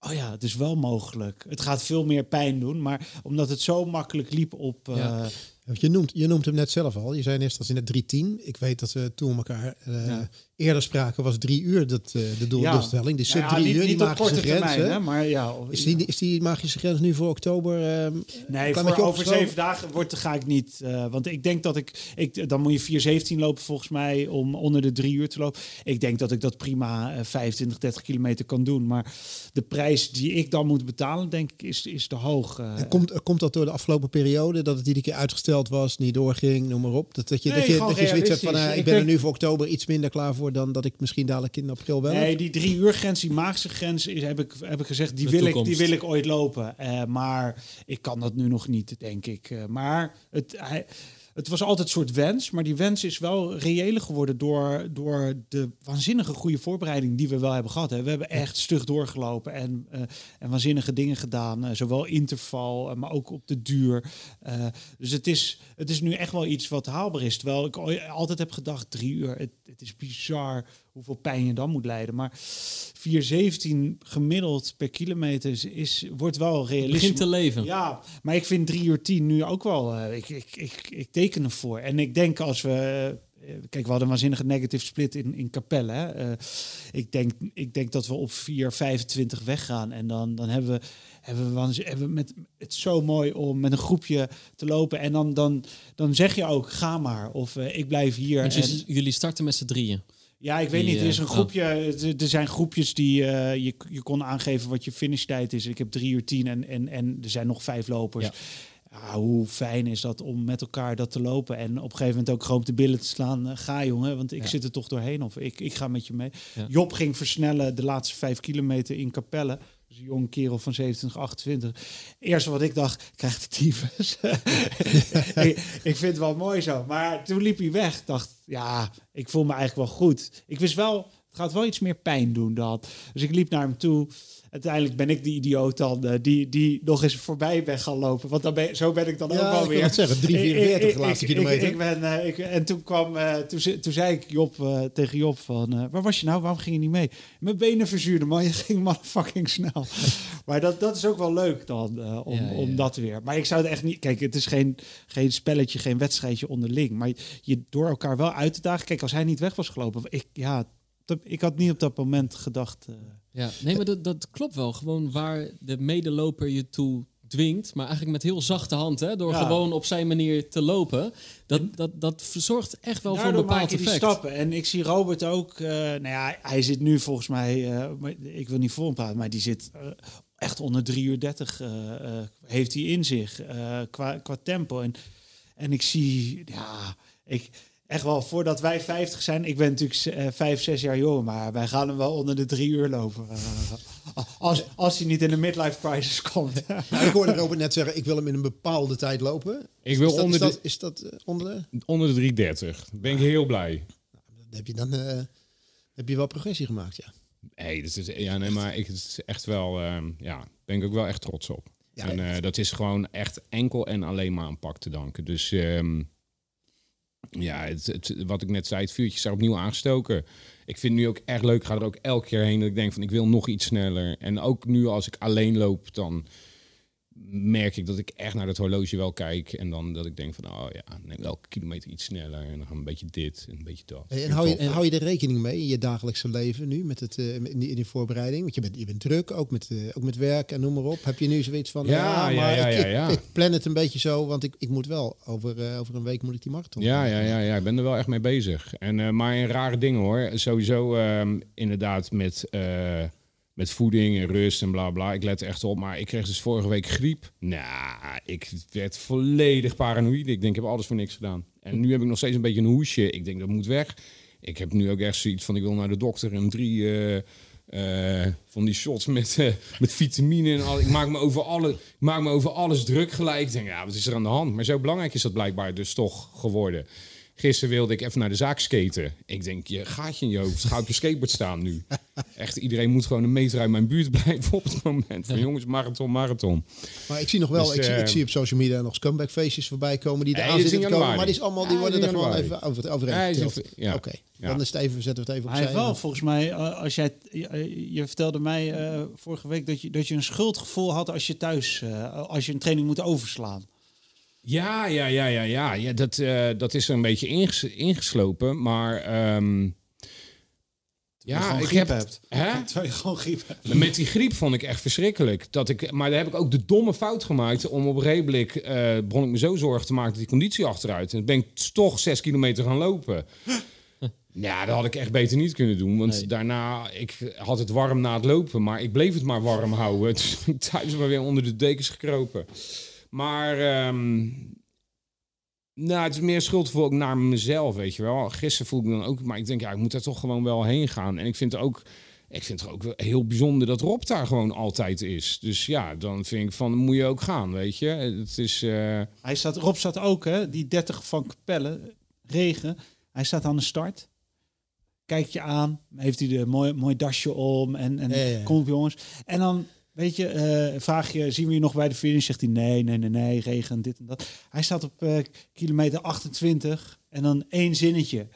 oh ja, het is wel mogelijk. Het gaat veel meer pijn doen. Maar omdat het zo makkelijk liep op... Uh, je noemt, je noemt hem net zelf al. Je zei net als in het 310. Ik weet dat we toen elkaar uh, eerder spraken, was drie uur dat, uh, de doelstelling. Ja. Die sub drie uur, die magische grens. Termijn, hè? Maar ja, is, die, is die magische grens nu voor oktober? Uh, nee, voor over zeven dagen wordt, ga ik niet. Uh, want ik denk dat ik, ik... Dan moet je 4.17 lopen volgens mij om onder de drie uur te lopen. Ik denk dat ik dat prima 25, 30 kilometer kan doen. Maar de prijs die ik dan moet betalen, denk ik, is, is te hoog. en komt, komt dat door de afgelopen periode? Dat het iedere keer uitgesteld was, niet doorging, noem maar op. Dat, dat je, dat je, dat je zoiets hebt van, ik ben er nu voor oktober iets minder klaar voor dan dat ik misschien dadelijk in april wel. Nee, die drie uur grens, die magische grens, is, heb, ik, heb ik gezegd, die, wil ik, die wil ik ooit lopen. Uh, maar ik kan dat nu nog niet, denk ik. Uh, maar het, hij, het was altijd een soort wens, maar die wens is wel reëler geworden door, door de waanzinnige goede voorbereiding die we wel hebben gehad. Hè. We hebben echt stug doorgelopen en, uh, en waanzinnige dingen gedaan, uh, zowel interval, uh, maar ook op de duur. dus het is, het is nu echt wel iets wat haalbaar is. Terwijl ik altijd heb gedacht, drie uur, het, het is bizar hoeveel pijn je dan moet lijden. Maar 4,17 gemiddeld per kilometer is, is, wordt wel realistisch. Begint te leven. Ja, maar ik vind 3 uur 10 nu ook wel... Uh, ik, ik, ik, ik teken ervoor. En ik denk als we... Uh, kijk, we hadden een waanzinnige negative split in, in Capelle. Hè. Uh, ik, denk, ik denk dat we op 4,25 weggaan. En dan, dan hebben we hebben we, hebben we met, het zo mooi om met een groepje te lopen. En dan, dan, dan zeg je ook, ga maar. Of uh, ik blijf hier. En, jullie starten met z'n drieën? Ja, ik weet niet. Er is een eh, groepje. Er zijn groepjes die uh, je, je kon aangeven wat je finishtijd is. Ik heb drie uur tien en, en, en er zijn nog vijf lopers. Ja. Ja, hoe fijn is dat om met elkaar dat te lopen en op een gegeven moment ook gewoon op de billen te slaan. Uh, ga jongen, want ik zit er toch doorheen of ik, ik ga met je mee. Job ging versnellen de laatste vijf kilometer in Capelle. Dus een jong kerel van 27, 28. Eerst wat ik dacht, krijgt de tyfus. ik, ik, vind het wel mooi zo. Maar toen liep hij weg. Dacht, ja, ik voel me eigenlijk wel goed. Ik wist wel, het gaat wel iets meer pijn doen dat. Dus ik liep naar hem toe uiteindelijk ben ik die idioot dan uh, die, die nog eens voorbij ben gaan lopen. Want dan ben, zo ben ik dan ook wel weer. Ik zeggen, 3,44 de laatste kilometer. Ik, ben, uh, ik, en toen kwam, uh, toen, toen zei ik Job, tegen Job van, waar was je nou? Waarom ging je niet mee? Mijn benen verzuurden, man. Je ging motherfucking snel. maar dat, dat is ook wel leuk dan, om, ja, ja. om dat weer. Maar ik zou het echt niet... Kijk, het is geen, geen spelletje, geen wedstrijdje onderling. Maar je door elkaar wel uit te dagen. Kijk, als hij niet weg was gelopen, ik, ja, ik had niet op dat moment gedacht. Ja, nee, maar dat, dat klopt wel. Gewoon waar de medeloper je toe dwingt, maar eigenlijk met heel zachte hand, hè, door gewoon op zijn manier te lopen. Dat, dat, dat verzorgt echt wel voor een bepaald effect. Die stappen. En ik zie Robert ook, uh, nou ja, hij zit nu volgens mij, uh, ik wil niet voor hem praten, maar die zit echt onder 3 uur 30 uh, heeft hij in zich qua, qua tempo. En, en ik zie, ja, ik, echt wel voordat wij 50 zijn. Ik ben natuurlijk uh, 5, 6 jaar jonger, maar wij gaan hem wel onder de 3 uur lopen. als, als hij niet in een midlife crisis komt. nou, ik hoorde Robert net zeggen, ik wil hem in een bepaalde tijd lopen. Ik wil is dat, onder is dat, is dat onder de... Onder de 3.30. Ben ik heel blij. Nou, dan heb je dan heb je wel progressie gemaakt, ja. Nee, dat is, ja, nee maar ik, het is echt wel, uh, ja, ben ik ook wel echt trots op. Ja, en uh, dat is gewoon echt enkel en alleen maar aan pak te danken. Dus um, ja, het, wat ik net zei, het vuurtje is daar opnieuw aangestoken. Ik vind het nu ook echt leuk. Ik ga er ook elke keer heen dat ik denk van ik wil nog iets sneller. En ook nu als ik alleen loop, dan merk ik dat ik echt naar het horloge wel kijk. En dan dat ik denk van, oh ja, neem elke kilometer iets sneller. En dan gaan we een beetje dit en een beetje dat. en hou je, hou je er rekening mee in je dagelijkse leven nu met het, uh, in, die, in die voorbereiding? Want je bent, je bent druk, ook met, uh, ook met werk en noem maar op. Heb je nu zoiets van, ja, ja, maar ja, ik, ja, ik, ik, plan het een beetje zo, want ik, ik moet wel, over, uh, over een week moet ik die marathon. Ja, ja, ja, ja, ik ben er wel echt mee bezig. En, maar in rare dingen hoor. Sowieso ehm, inderdaad met met voeding en rust en bla bla. Ik let echt op. Maar ik kreeg dus vorige week griep. Nou, ik werd volledig paranoïde. Ik denk, ik heb alles voor niks gedaan. En nu heb ik nog steeds een beetje een hoesje. Ik denk, dat moet weg. Ik heb nu ook echt zoiets van, ik wil naar de dokter en drie... Uh, uh, van die shots met, uh, met vitamine en al. Ik maak me over alle, ik maak me over alles druk gelijk. Ik denk, ja, wat is er aan de hand? Maar zo belangrijk is dat blijkbaar dus toch geworden. Gisteren wilde ik even naar de zaak skaten. Ik denk, je gaat je in je hoofd. Ga op je skateboard staan nu. Echt, iedereen moet gewoon een meter uit mijn buurt blijven op het moment. Van jongens, marathon, marathon. Maar ik zie nog wel, dus, ik, zie, ik, zie, op social media nog scomebackfeestjes voorbij komen die eraan zitten komen. Maar die, is allemaal, die worden er gewoon even over, overheen ja, Oké, ja. dan is het even, zetten we het even op Hij wel, volgens mij, als jij, je vertelde mij uh, vorige week dat je, dat je een schuldgevoel had als je thuis, uh, als je een training moet overslaan. Ja, ja, ja, ja, ja. ja dat, uh, dat is er een beetje inges ingeslopen. Maar um, ja, ik heb hebt. Hè? Terwijl je gewoon griep hebt. Met die griep vond ik echt verschrikkelijk. Dat ik, maar daar heb ik ook de domme fout gemaakt. Om op redelijk uh, begon ik me zo zorgen te maken dat die conditie achteruit. En dan ben ik toch zes kilometer gaan lopen. Ja, dat had ik echt beter niet kunnen doen. Want daarna, ik had het warm na het lopen. Maar ik bleef het maar warm houden. Dus thuis maar weer onder de dekens gekropen. Maar um, nou, het is meer schuldgevoel ook naar mezelf, weet je wel. Gisteren voel ik me dan ook, maar ik denk, ja, ik moet er toch gewoon wel heen gaan. En ik vind ook, ik vind het ook heel bijzonder dat Rob daar gewoon altijd is. Dus ja, dan vind ik van, moet je ook gaan, weet je. Het is... Uh... Hij staat, Rob staat ook, hè, die 30 van Capelle, regen. Hij staat aan de start. Kijk je aan, heeft hij de mooi, mooi dasje om en, en ja, ja. kom op jongens. En dan Weet je, uh, vraag je, zien we je nog bij de finish? Zegt hij nee, nee, nee, nee, regen, dit en dat. Hij staat op uh, kilometer 28 en dan één zinnetje.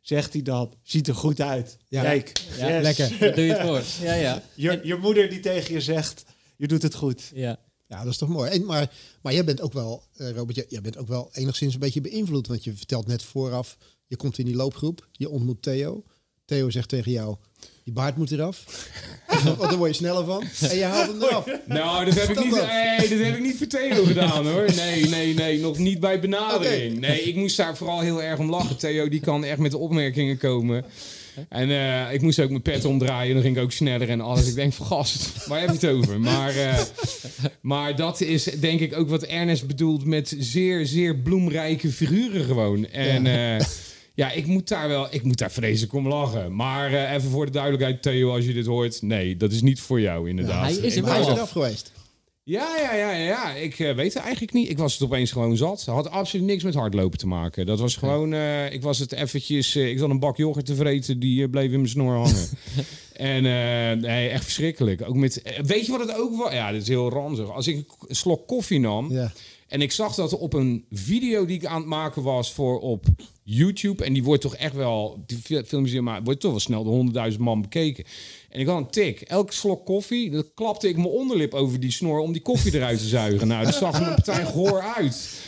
Zegt hij dat, ziet er goed uit. Ja. Kijk, ja, lekker. Dat doe je het voor. Ja, ja. Je, je moeder die tegen je zegt, je doet het goed. Ja. Ja, dat is toch mooi. En, maar, maar jij bent ook wel, uh, Robert, jij, bent ook wel enigszins een beetje beïnvloed. Want je vertelt net vooraf, je komt in die loopgroep, je ontmoet Theo. Theo zegt tegen jou, die baard moet eraf. Want dan word je sneller van. En je haalt hem eraf. Nou, dat heb, ik niet, nee, dat heb ik niet voor Theo gedaan hoor. Nee, nee, nee. Nog niet bij benadering. Nee, ik moest daar vooral heel erg om lachen. Theo die kan echt met de opmerkingen komen. En uh, ik moest ook mijn pet omdraaien. Dan ging ik ook sneller en alles. Ik denk van gast, waar heb je het over? Maar, uh, maar dat is denk ik ook wat Ernest bedoelt met zeer, zeer bloemrijke figuren gewoon. En... Ja. Uh, ja, ik moet daar wel, ik moet daar vreselijk om lachen. Maar uh, even voor de duidelijkheid, Theo, als je dit hoort, nee, dat is niet voor jou inderdaad. Ja, hij is er wel af geweest. Ja, ja, ja, ja. Ik uh, weet het eigenlijk niet. Ik was het opeens gewoon zat. Het had absoluut niks met hardlopen te maken. Dat was gewoon, uh, ik was het eventjes, uh, ik zat een bak yoghurt te vreten, die bleef in mijn snor hangen. en nee, echt verschrikkelijk. Ook met, weet je wat het ook was? Ja, dit is heel ranzig. Als ik een slok koffie nam, ja. En ik zag dat op een video die ik aan het maken was voor op YouTube. En die wordt toch echt wel, die filmpjes maar wordt toch wel snel de 100.000 man bekeken. En ik had een tik. Elke slok koffie, dan klapte ik mijn onderlip over die snor om die koffie eruit te zuigen. Nou, dat zag er een partij gehoor uit.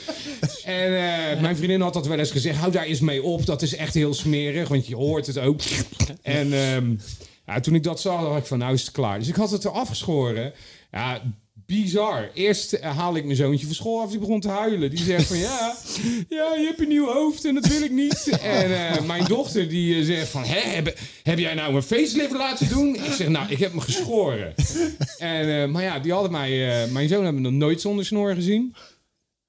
En uh, mijn vriendin had dat wel eens gezegd. Hou daar eens mee op. Dat is echt heel smerig, want je hoort het ook. En um, ja, toen ik dat zag, dacht ik van nou is het klaar. Dus ik had het eraf geschoren. Ja, bizar. Eerst eh, haal ik mijn zoontje van school af, die begon te huilen. Die zegt van ja, ja, je hebt een nieuw hoofd en dat wil ik niet. En eh, mijn dochter die eh, zegt van, hè, heb, heb jij nou een facelift laten doen? Ik zeg, nou, ik heb me geschoren. En, maar ja, die hadden mij, mijn zoon hebben nog nooit zonder snor gezien.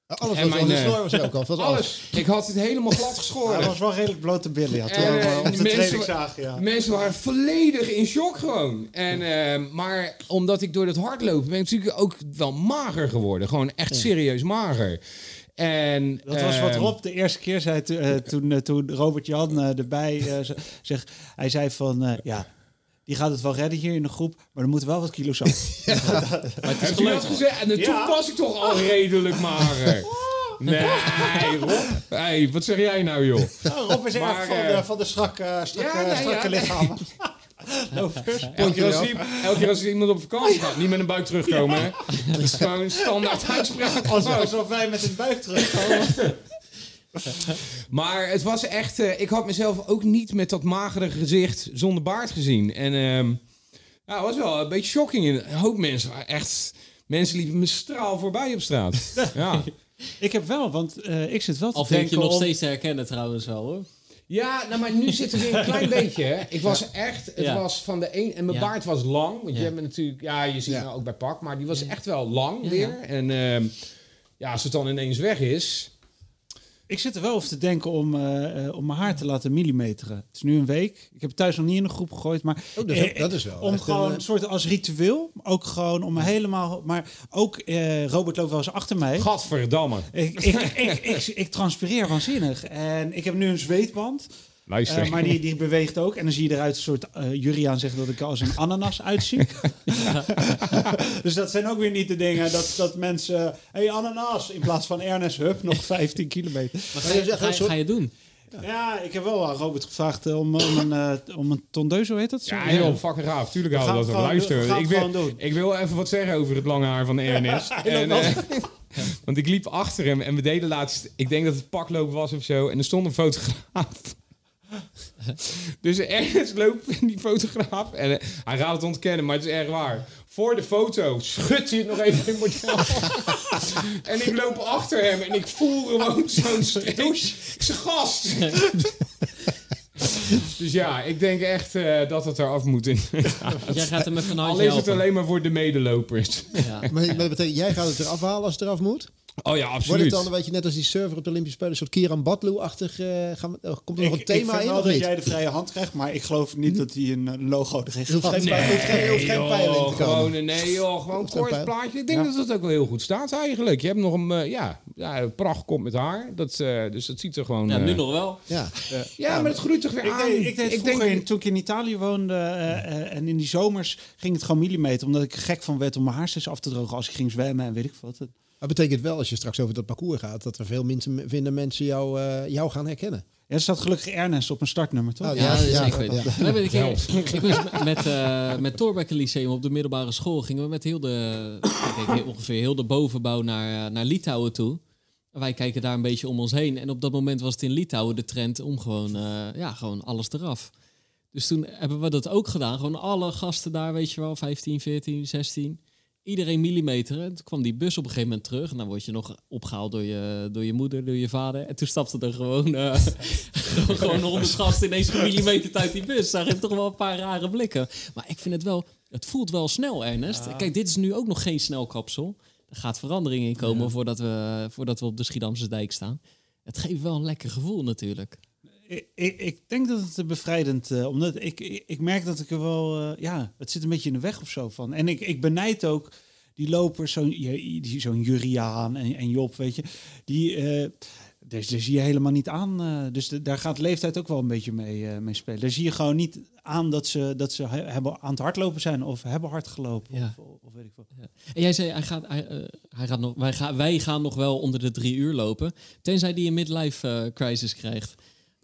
Alles En was mijn, de eh, snor was ook al. was alles. Alles. Ik had het helemaal glad geschoren. Hij was wel redelijk blote billen, ja. Toen En, we eh, hem op de mensen zagen, ja. Mensen waren volledig in shock gewoon. En, eh, maar omdat ik door het hardlopen ben ik natuurlijk ook wel mager geworden. Gewoon echt serieus mager. En, Dat was wat ehm, Rob de eerste keer zei to- eh, toen, eh, toen Robert Jan eh, erbij eh, zegt. Hij zei van, eh, ja, die gaat het wel redden hier in de groep, maar er moeten wel wat kilo's af. Maar het is Heb je dat gelukt. gezegd? En Ja. toen was ik toch al redelijk mager. Nee, Rob. Hey, wat zeg jij nou, joh? Nou, Rob is Maar, erg van eh, de, van de strakke, strakke, ja, nee, strakke ja. lichamen. Elke keer, als, ie- elke keer als iemand op vakantie gaat, niet met een buik terugkomen, hè? Dat is gewoon standaard uitspraak. Alsof, alsof wij met een buik terugkomen. Maar het was echt... eh, ik had mezelf ook niet met dat magere gezicht zonder baard gezien. En ehm ja, het was wel een beetje shocking. Een hoop mensen waren echt... Mensen liepen me straal voorbij op straat. Ja, Ik heb wel, want eh, ik zit wel te Al vind je nog om- steeds te herkennen trouwens wel hoor. ja nou, maar nu zit er weer een klein beetje. Hè. Ik was echt... Het Ja. was van de een... En mijn Ja. baard was lang. Want je hebt me natuurlijk... Ja, je ziet Ja. me ook bij pak. Maar die was echt wel lang Ja, weer. En ehm, ja, als het dan ineens weg is... Ik zit er wel over te denken om, eh, eh, om mijn haar te laten millimeteren. Het is nu een week. Ik heb het thuis nog niet in een groep gegooid, maar Oh, dat is- eh, dat is wel om echt gewoon een, soort als ritueel, ook gewoon om me helemaal, maar ook eh, Robert loopt wel eens achter mij. Gadverdamme. Ik, ik, ik, ik, ik transpireer waanzinnig en ik heb nu een zweetband, Luister. eh, maar die, die beweegt ook en dan zie je eruit een soort uh, Juriaan zegt dat ik er als een ananas uitzie. dus dat zijn ook weer niet de dingen dat, dat mensen, hey ananas in plaats van Ernest Hup nog 15 kilometer. Maar ga je je, zeggen, ga, een je- soort- ga je doen? Ja, ik heb wel aan Robert gevraagd eh, om, om een, eh om een tondeus, hoe heet dat? Zo? Ja, heel fucking gaaf. Tuurlijk houden we dat op. gewoon Luister, doen. We gaan ik wil, gewoon doen. ik wil even wat zeggen over het lange haar van Ernest. en, want ik liep achter hem en we deden laatst... Ik denk dat het pakloop was of zo. En er stond een fotograaf. dus Ernest loopt in die fotograaf. En eh, hij gaat het ontkennen, maar het is erg waar. Voor de foto schudt hij het nog even in model. en ik loop achter hem en ik voel gewoon zo'n streep. Ik zeg, gast! dus ja, ik denk echt eh, dat het eraf moet. In. Jij gaat hem even Al is het helpen. alleen maar voor de medelopers. Ja. Maar, maar dat betekent, jij gaat het eraf halen als het eraf moet? Oh ja, Wordt absoluut. het dan, weet je, net als die server op de Olympische Spelen, een soort Kieran Badloe-achtig, eh, gaan we- oh, komt er Ik, nog een ik thema vind in wel of dat niet? jij de vrije hand krijgt, maar ik geloof niet dat hij een eh, logo erin Er hoeft gaat. geen, hoeft geen, hoeft geen pijl in te komen. Gewoon, nee joh, gewoon geen kort plaatje. Ik denk Ja. dat dat ook wel heel goed staat eigenlijk. Je hebt nog een, eh, ja, ja, pracht komt met haar. Dat, eh, dus dat ziet er gewoon... ja, nu eh, nog wel. Ja. Ja, maar het groeit toch weer Ik aan. deed, ik deed ik vroeger, denk, in, toen ik in Italië woonde eh, eh, en in die zomers ging het gewoon millimeter. Omdat ik er gek van werd om mijn haarsters af te drogen als ik ging zwemmen en weet ik wat. Dat betekent wel, als je straks over dat parcours gaat, dat er veel mensen vinden mensen jou, eh, jou gaan herkennen. Ja, er staat gelukkig Ernest op mijn startnummer, toch? Oh, Ja, Ja, dat is ja, zeker ja. Een ik was met, met, eh, met Thorbecke Lyceum op de middelbare school. Gingen we met heel de, ik denk ongeveer heel de bovenbouw naar, eh, naar Litouwen toe. En wij kijken daar een beetje om ons heen. En op dat moment was het in Litouwen de trend om gewoon, eh, ja, gewoon alles eraf. Dus toen hebben we dat ook gedaan. Gewoon alle gasten daar, weet je wel, 15, 14, 16. Iedereen millimeter. En toen kwam die bus op een gegeven moment terug. En dan word je nog opgehaald door je, door je moeder, door je vader. En toen stapte er gewoon, eh gewoon, honderd gasten ineens gemillimeterd uit die bus. Zag je toch wel een paar rare blikken. Maar ik vind het wel, het voelt wel snel, Ernest. Kijk, dit is nu ook nog geen snelkapsel. Er gaat verandering in komen voordat, we, voordat we op de Schiedamse dijk staan. Het geeft wel een lekker gevoel natuurlijk. Ik, ik, denk dat het bevrijdend uh, omdat ik, ik, ik merk dat ik er wel, uh, ja, het zit een beetje in de weg of zo van. En ik, ik benijd ook die lopers, zo'n zo'n Juriaan en, en Job, weet je, die, uh, daar, daar zie je helemaal niet aan. Dus de, daar gaat leeftijd ook wel een beetje mee, uh, mee spelen. Daar zie je gewoon niet aan dat ze, dat ze he, hebben aan het hardlopen zijn of hebben hard gelopen. Ja. Of, of weet ik wat. Ja. En jij zei, hij gaat, hij, uh, hij gaat nog, wij, gaan, wij gaan nog wel onder de drie uur lopen. Tenzij die een midlife crisis krijgt.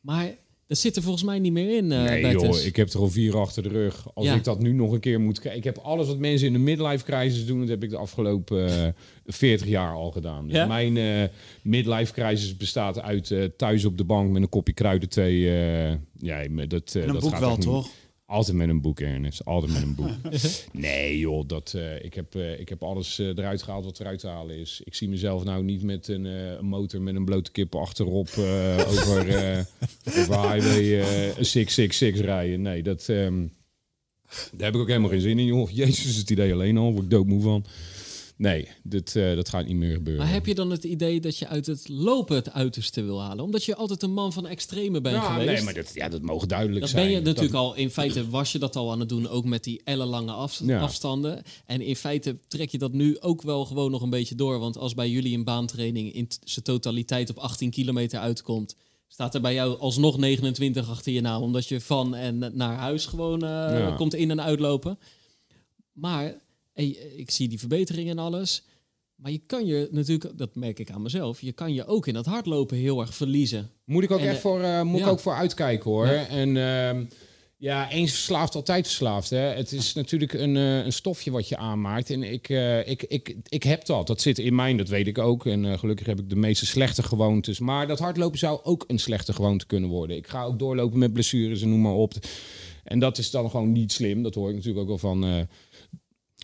Maar dat zit er volgens mij niet meer in. Uh, nee joh, ik heb er al vier achter de rug. Als ja. ik dat nu nog een keer moet kijken. Ik heb alles wat mensen in de midlife crisis doen, dat heb ik de afgelopen uh, 40 jaar al gedaan. Dus ja? mijn uh, midlife crisis bestaat uit uh, thuis op de bank met een kopje kruiden twee. uh, ja, dat, en een dat boek gaat wel, niet. toch? Altijd met een boek, Ernest. Altijd met een boek. nee, joh. Dat, uh, ik, heb, uh, ik heb alles uh, eruit gehaald wat eruit te halen is. Ik zie mezelf nou niet met een, een motor met een blote kip achterop over, over highway 666 rijden. Nee, dat, um, daar heb ik ook helemaal geen zin in, joh. Jezus, het idee alleen al. Word ik doodmoe van. Nee, dit, uh, dat gaat niet meer gebeuren. Maar heb je dan het idee dat je uit het lopen het uiterste wil halen? Omdat je altijd een man van extreme bent ja, geweest. Nee, maar dat, ja, dat mogen duidelijk dat zijn. Ben je natuurlijk al, in feite was je dat al aan het doen, ook met die ellenlange af, ja. afstanden. En in feite trek je dat nu ook wel gewoon nog een beetje door. Want als bij jullie een baantraining in zijn totaliteit op 18 kilometer uitkomt, staat er bij jou alsnog 29 achter je naam. Omdat je van en naar huis gewoon uh, ja. komt in- en uitlopen. Maar ik zie die verbeteringen en alles. Maar je kan je natuurlijk, dat merk ik aan mezelf, je kan je ook in dat hardlopen heel erg verliezen. Moet ik ook En, echt voor, uh, moet ja. ik ook voor uitkijken hoor. Ja. En uh, ja, eens verslaafd, altijd verslaafd. Hè. Het is natuurlijk een, uh, een stofje wat je aanmaakt. En ik, ik, ik, ik heb dat. Dat zit in mij, dat weet ik ook. En gelukkig heb ik de meeste slechte gewoontes. Maar dat hardlopen zou ook een slechte gewoonte kunnen worden. Ik ga ook doorlopen met blessures en noem maar op. En dat is dan gewoon niet slim. Dat hoor ik natuurlijk ook wel van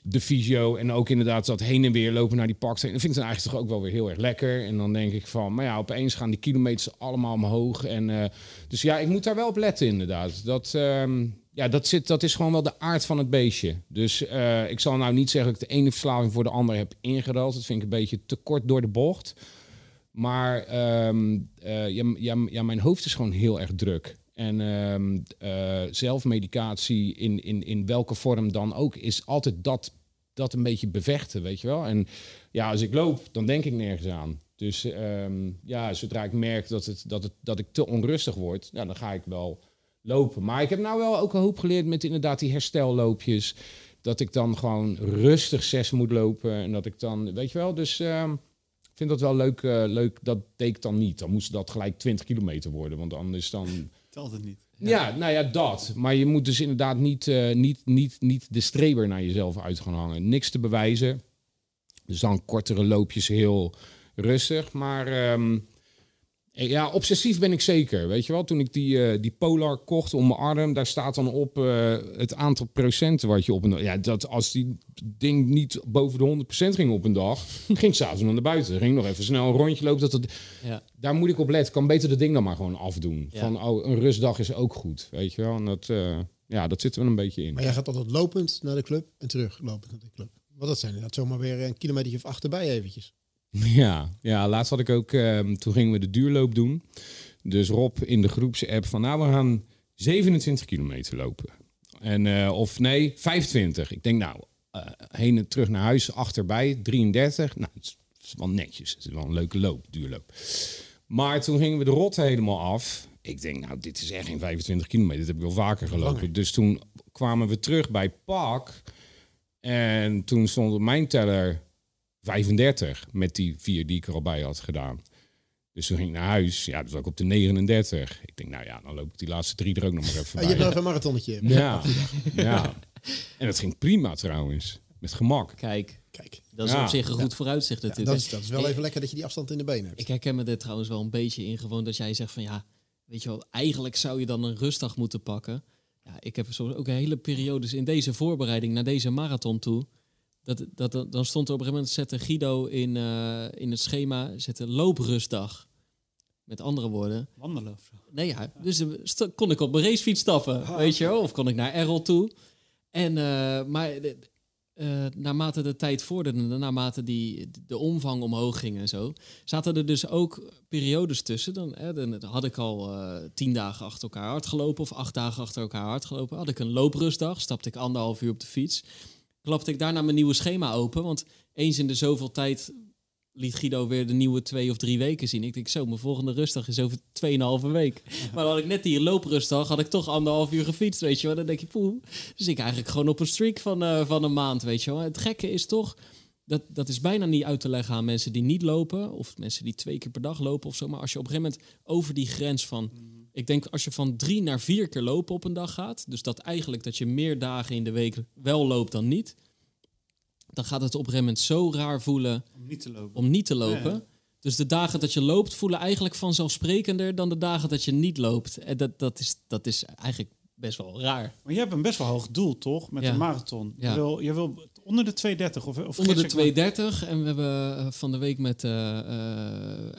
de fysio. En ook inderdaad dat heen en weer lopen naar die park. Dat vind ik dan eigenlijk toch ook wel weer heel erg lekker. En dan denk ik van, maar ja, opeens gaan die kilometers allemaal omhoog. En, uh, dus ja, ik moet daar wel op letten inderdaad. Dat, um, ja, dat, zit, dat is gewoon wel de aard van het beestje. Dus uh, ik zal nou niet zeggen dat ik de ene verslaving voor de andere heb ingeruild. Dat vind ik een beetje te kort door de bocht. Maar ja, ja, ja, mijn hoofd is gewoon heel erg druk. En um, uh, zelfmedicatie in, in, in welke vorm dan ook is altijd dat, dat een beetje bevechten, weet je wel. En ja, als ik loop, dan denk ik nergens aan. Dus um, ja, zodra ik merk dat, het, dat, het, dat ik te onrustig word, ja, dan ga ik wel lopen. Maar ik heb nou wel ook een hoop geleerd met inderdaad die herstelloopjes. Dat ik dan gewoon rustig zes moet lopen. En dat ik dan, weet je wel, dus... Um, ik vind dat wel leuk, uh, leuk. Dat deed ik dan niet. Dan moest dat gelijk 20 kilometer worden. Want anders dan... Het niet. Ja. ja, nou ja, dat. Maar je moet dus inderdaad niet, uh, niet, niet, niet de streber naar jezelf uit gaan hangen. Niks te bewijzen. Dus dan kortere loopjes heel rustig. Maar um, ja, obsessief ben ik zeker. Weet je wel, toen ik die, uh, die Polar kocht om mijn arm, daar staat dan op uh, het aantal procenten wat je op een dag. Ja, dat als die ding niet boven de 100% ging op een dag, ging ik s'avonds naar buiten. Ging nog even snel een rondje lopen. Dat het, Ja. Daar moet ik op letten. Kan beter dat ding dan maar gewoon afdoen. Ja. Van oh, een rustdag is ook goed. Weet je wel, en dat, uh, ja, dat zit er wel een beetje in. Maar jij gaat altijd lopend naar de club en terug lopend naar de club. Want dat zijn inderdaad zomaar weer een kilometer of achterbij eventjes. Ja, ja, laatst had ik ook, um, toen gingen we de duurloop doen. Dus Rob in de groepsapp van, nou, we gaan 27 kilometer lopen. En, uh, of nee, 25. Ik denk, nou, uh, heen en terug naar huis, achterbij, 33. Nou, het is, het is wel netjes. Het is wel een leuke loop, duurloop. Maar toen gingen we de rot helemaal af. Ik denk, nou, dit is echt geen 25 kilometer. Dat heb ik wel vaker gelopen. Langer. Dus toen kwamen we terug bij Park. En toen stond op mijn teller 35 met die vier die ik er al bij had gedaan. Dus toen ging ik naar huis. Ja, dat was ook op de 39. Ik denk, nou ja, dan loop ik die laatste drie er ook nog maar even Ah, je bij. hebt nog even een marathonnetje. Ja, ja. En dat ging prima trouwens. Met gemak. Kijk, Kijk, dat is Ja. op zich een goed vooruitzicht ja, dat, is, dat is wel Hey, even lekker dat je die afstand in de benen hebt. Ik herken me er trouwens wel een beetje in gewoon dat jij zegt van ja, weet je wel, eigenlijk zou je dan een rustdag moeten pakken. Ja, ik heb soms ook hele periodes in deze voorbereiding naar deze marathon toe. Dat, dat, dan stond er op een gegeven moment, zette Guido in, eh, in het schema, zette looprustdag. Met andere woorden. Wandelen of zo. Nee, ja, dus eh, kon ik op mijn racefiets stappen, weet je wel. Of kon ik naar Errol toe. En, eh, maar naarmate de tijd vorderde, naarmate die, de omvang omhoog ging en zo, zaten er dus ook periodes tussen. Dan, hè, dan had ik al tien dagen achter elkaar hard gelopen of acht dagen achter elkaar hard gelopen. Had ik een looprustdag, stapte ik anderhalf uur op de fiets. Klapte ik daarna mijn nieuwe schema open, want eens in de zoveel tijd liet Guido weer de nieuwe twee of drie weken zien. Ik denk zo, mijn volgende rustdag is over tweeënhalve week. Maar dan had ik net die looprustdag, had ik toch anderhalf uur gefietst, weet je wel. Dan denk je, poeh. Dus ik eigenlijk gewoon op een streak van, eh, van een maand, weet je wel. Het gekke is toch, dat, dat is bijna niet uit te leggen aan mensen die niet lopen. Of mensen die twee keer per dag lopen of zo. Maar als je op een gegeven moment over die grens van... Ik denk als je van drie naar vier keer lopen op een dag gaat... dus dat eigenlijk dat je meer dagen in de week wel loopt dan niet... dan gaat het op een gegeven moment zo raar voelen Om niet te lopen. om niet te lopen. Ja. Dus de dagen dat je loopt voelen eigenlijk vanzelfsprekender dan de dagen dat je niet loopt. En dat, dat, is, dat is eigenlijk best wel raar. Maar je hebt een best wel hoog doel, toch? Met Ja. de marathon. Ja. Je, wil, je wil onder de 230 of, of Onder de vergis ik me? 230 en we hebben eh, van de week met, eh, eh,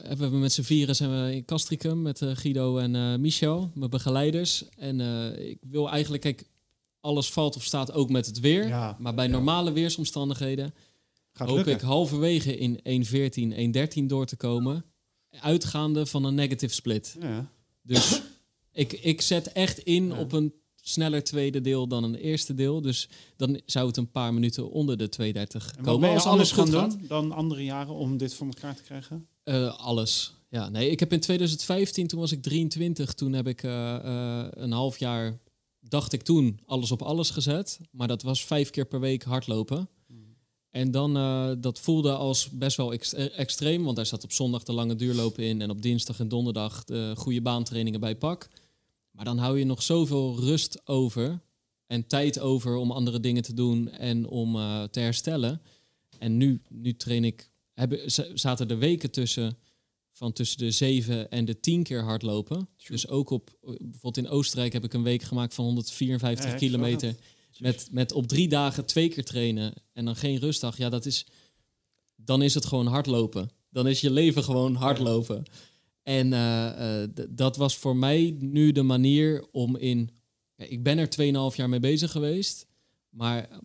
hebben we met z'n vieren zijn we in Castricum met Guido en Michel, mijn begeleiders. En ik wil eigenlijk, kijk, alles valt of staat ook met het weer. Ja, maar bij ja. normale weersomstandigheden Gaat hoop lukken. ik halverwege in 1.14, 1.13 door te komen. Uitgaande van een negative split. Ja. Dus ik, ik zet echt in op een sneller tweede deel dan een eerste deel. Dus dan zou het een paar minuten onder de 230 En komen. ben je Als alles gaan gaat. doen dan andere jaren om dit voor elkaar te krijgen? Eh, alles. Ja, nee, ik heb in 2015, toen was ik 23, toen heb ik eh, eh, een half jaar, dacht ik toen, alles op alles gezet. Maar dat was vijf keer per week hardlopen. En dan, dat voelde als best wel ex- extreem, want daar zat op zondag de lange duurlopen in en op dinsdag en donderdag de goede baantrainingen bij pak. Maar dan hou je nog zoveel rust over en tijd over om andere dingen te doen en om eh, te herstellen. En nu, nu train ik, z- zaten er weken tussen van tussen de 7 en de 10 keer hardlopen. Dus ook op, bijvoorbeeld in Oostenrijk heb ik een week gemaakt van 154 Ja, ik zag kilometer. Met, met op drie dagen twee keer trainen en dan geen rustdag. Ja, dat is, dan is het gewoon hardlopen. Dan is je leven gewoon hardlopen. En eh, eh, dat was voor mij nu de manier om in... Ik ben er 2,5 jaar mee bezig geweest. Maar,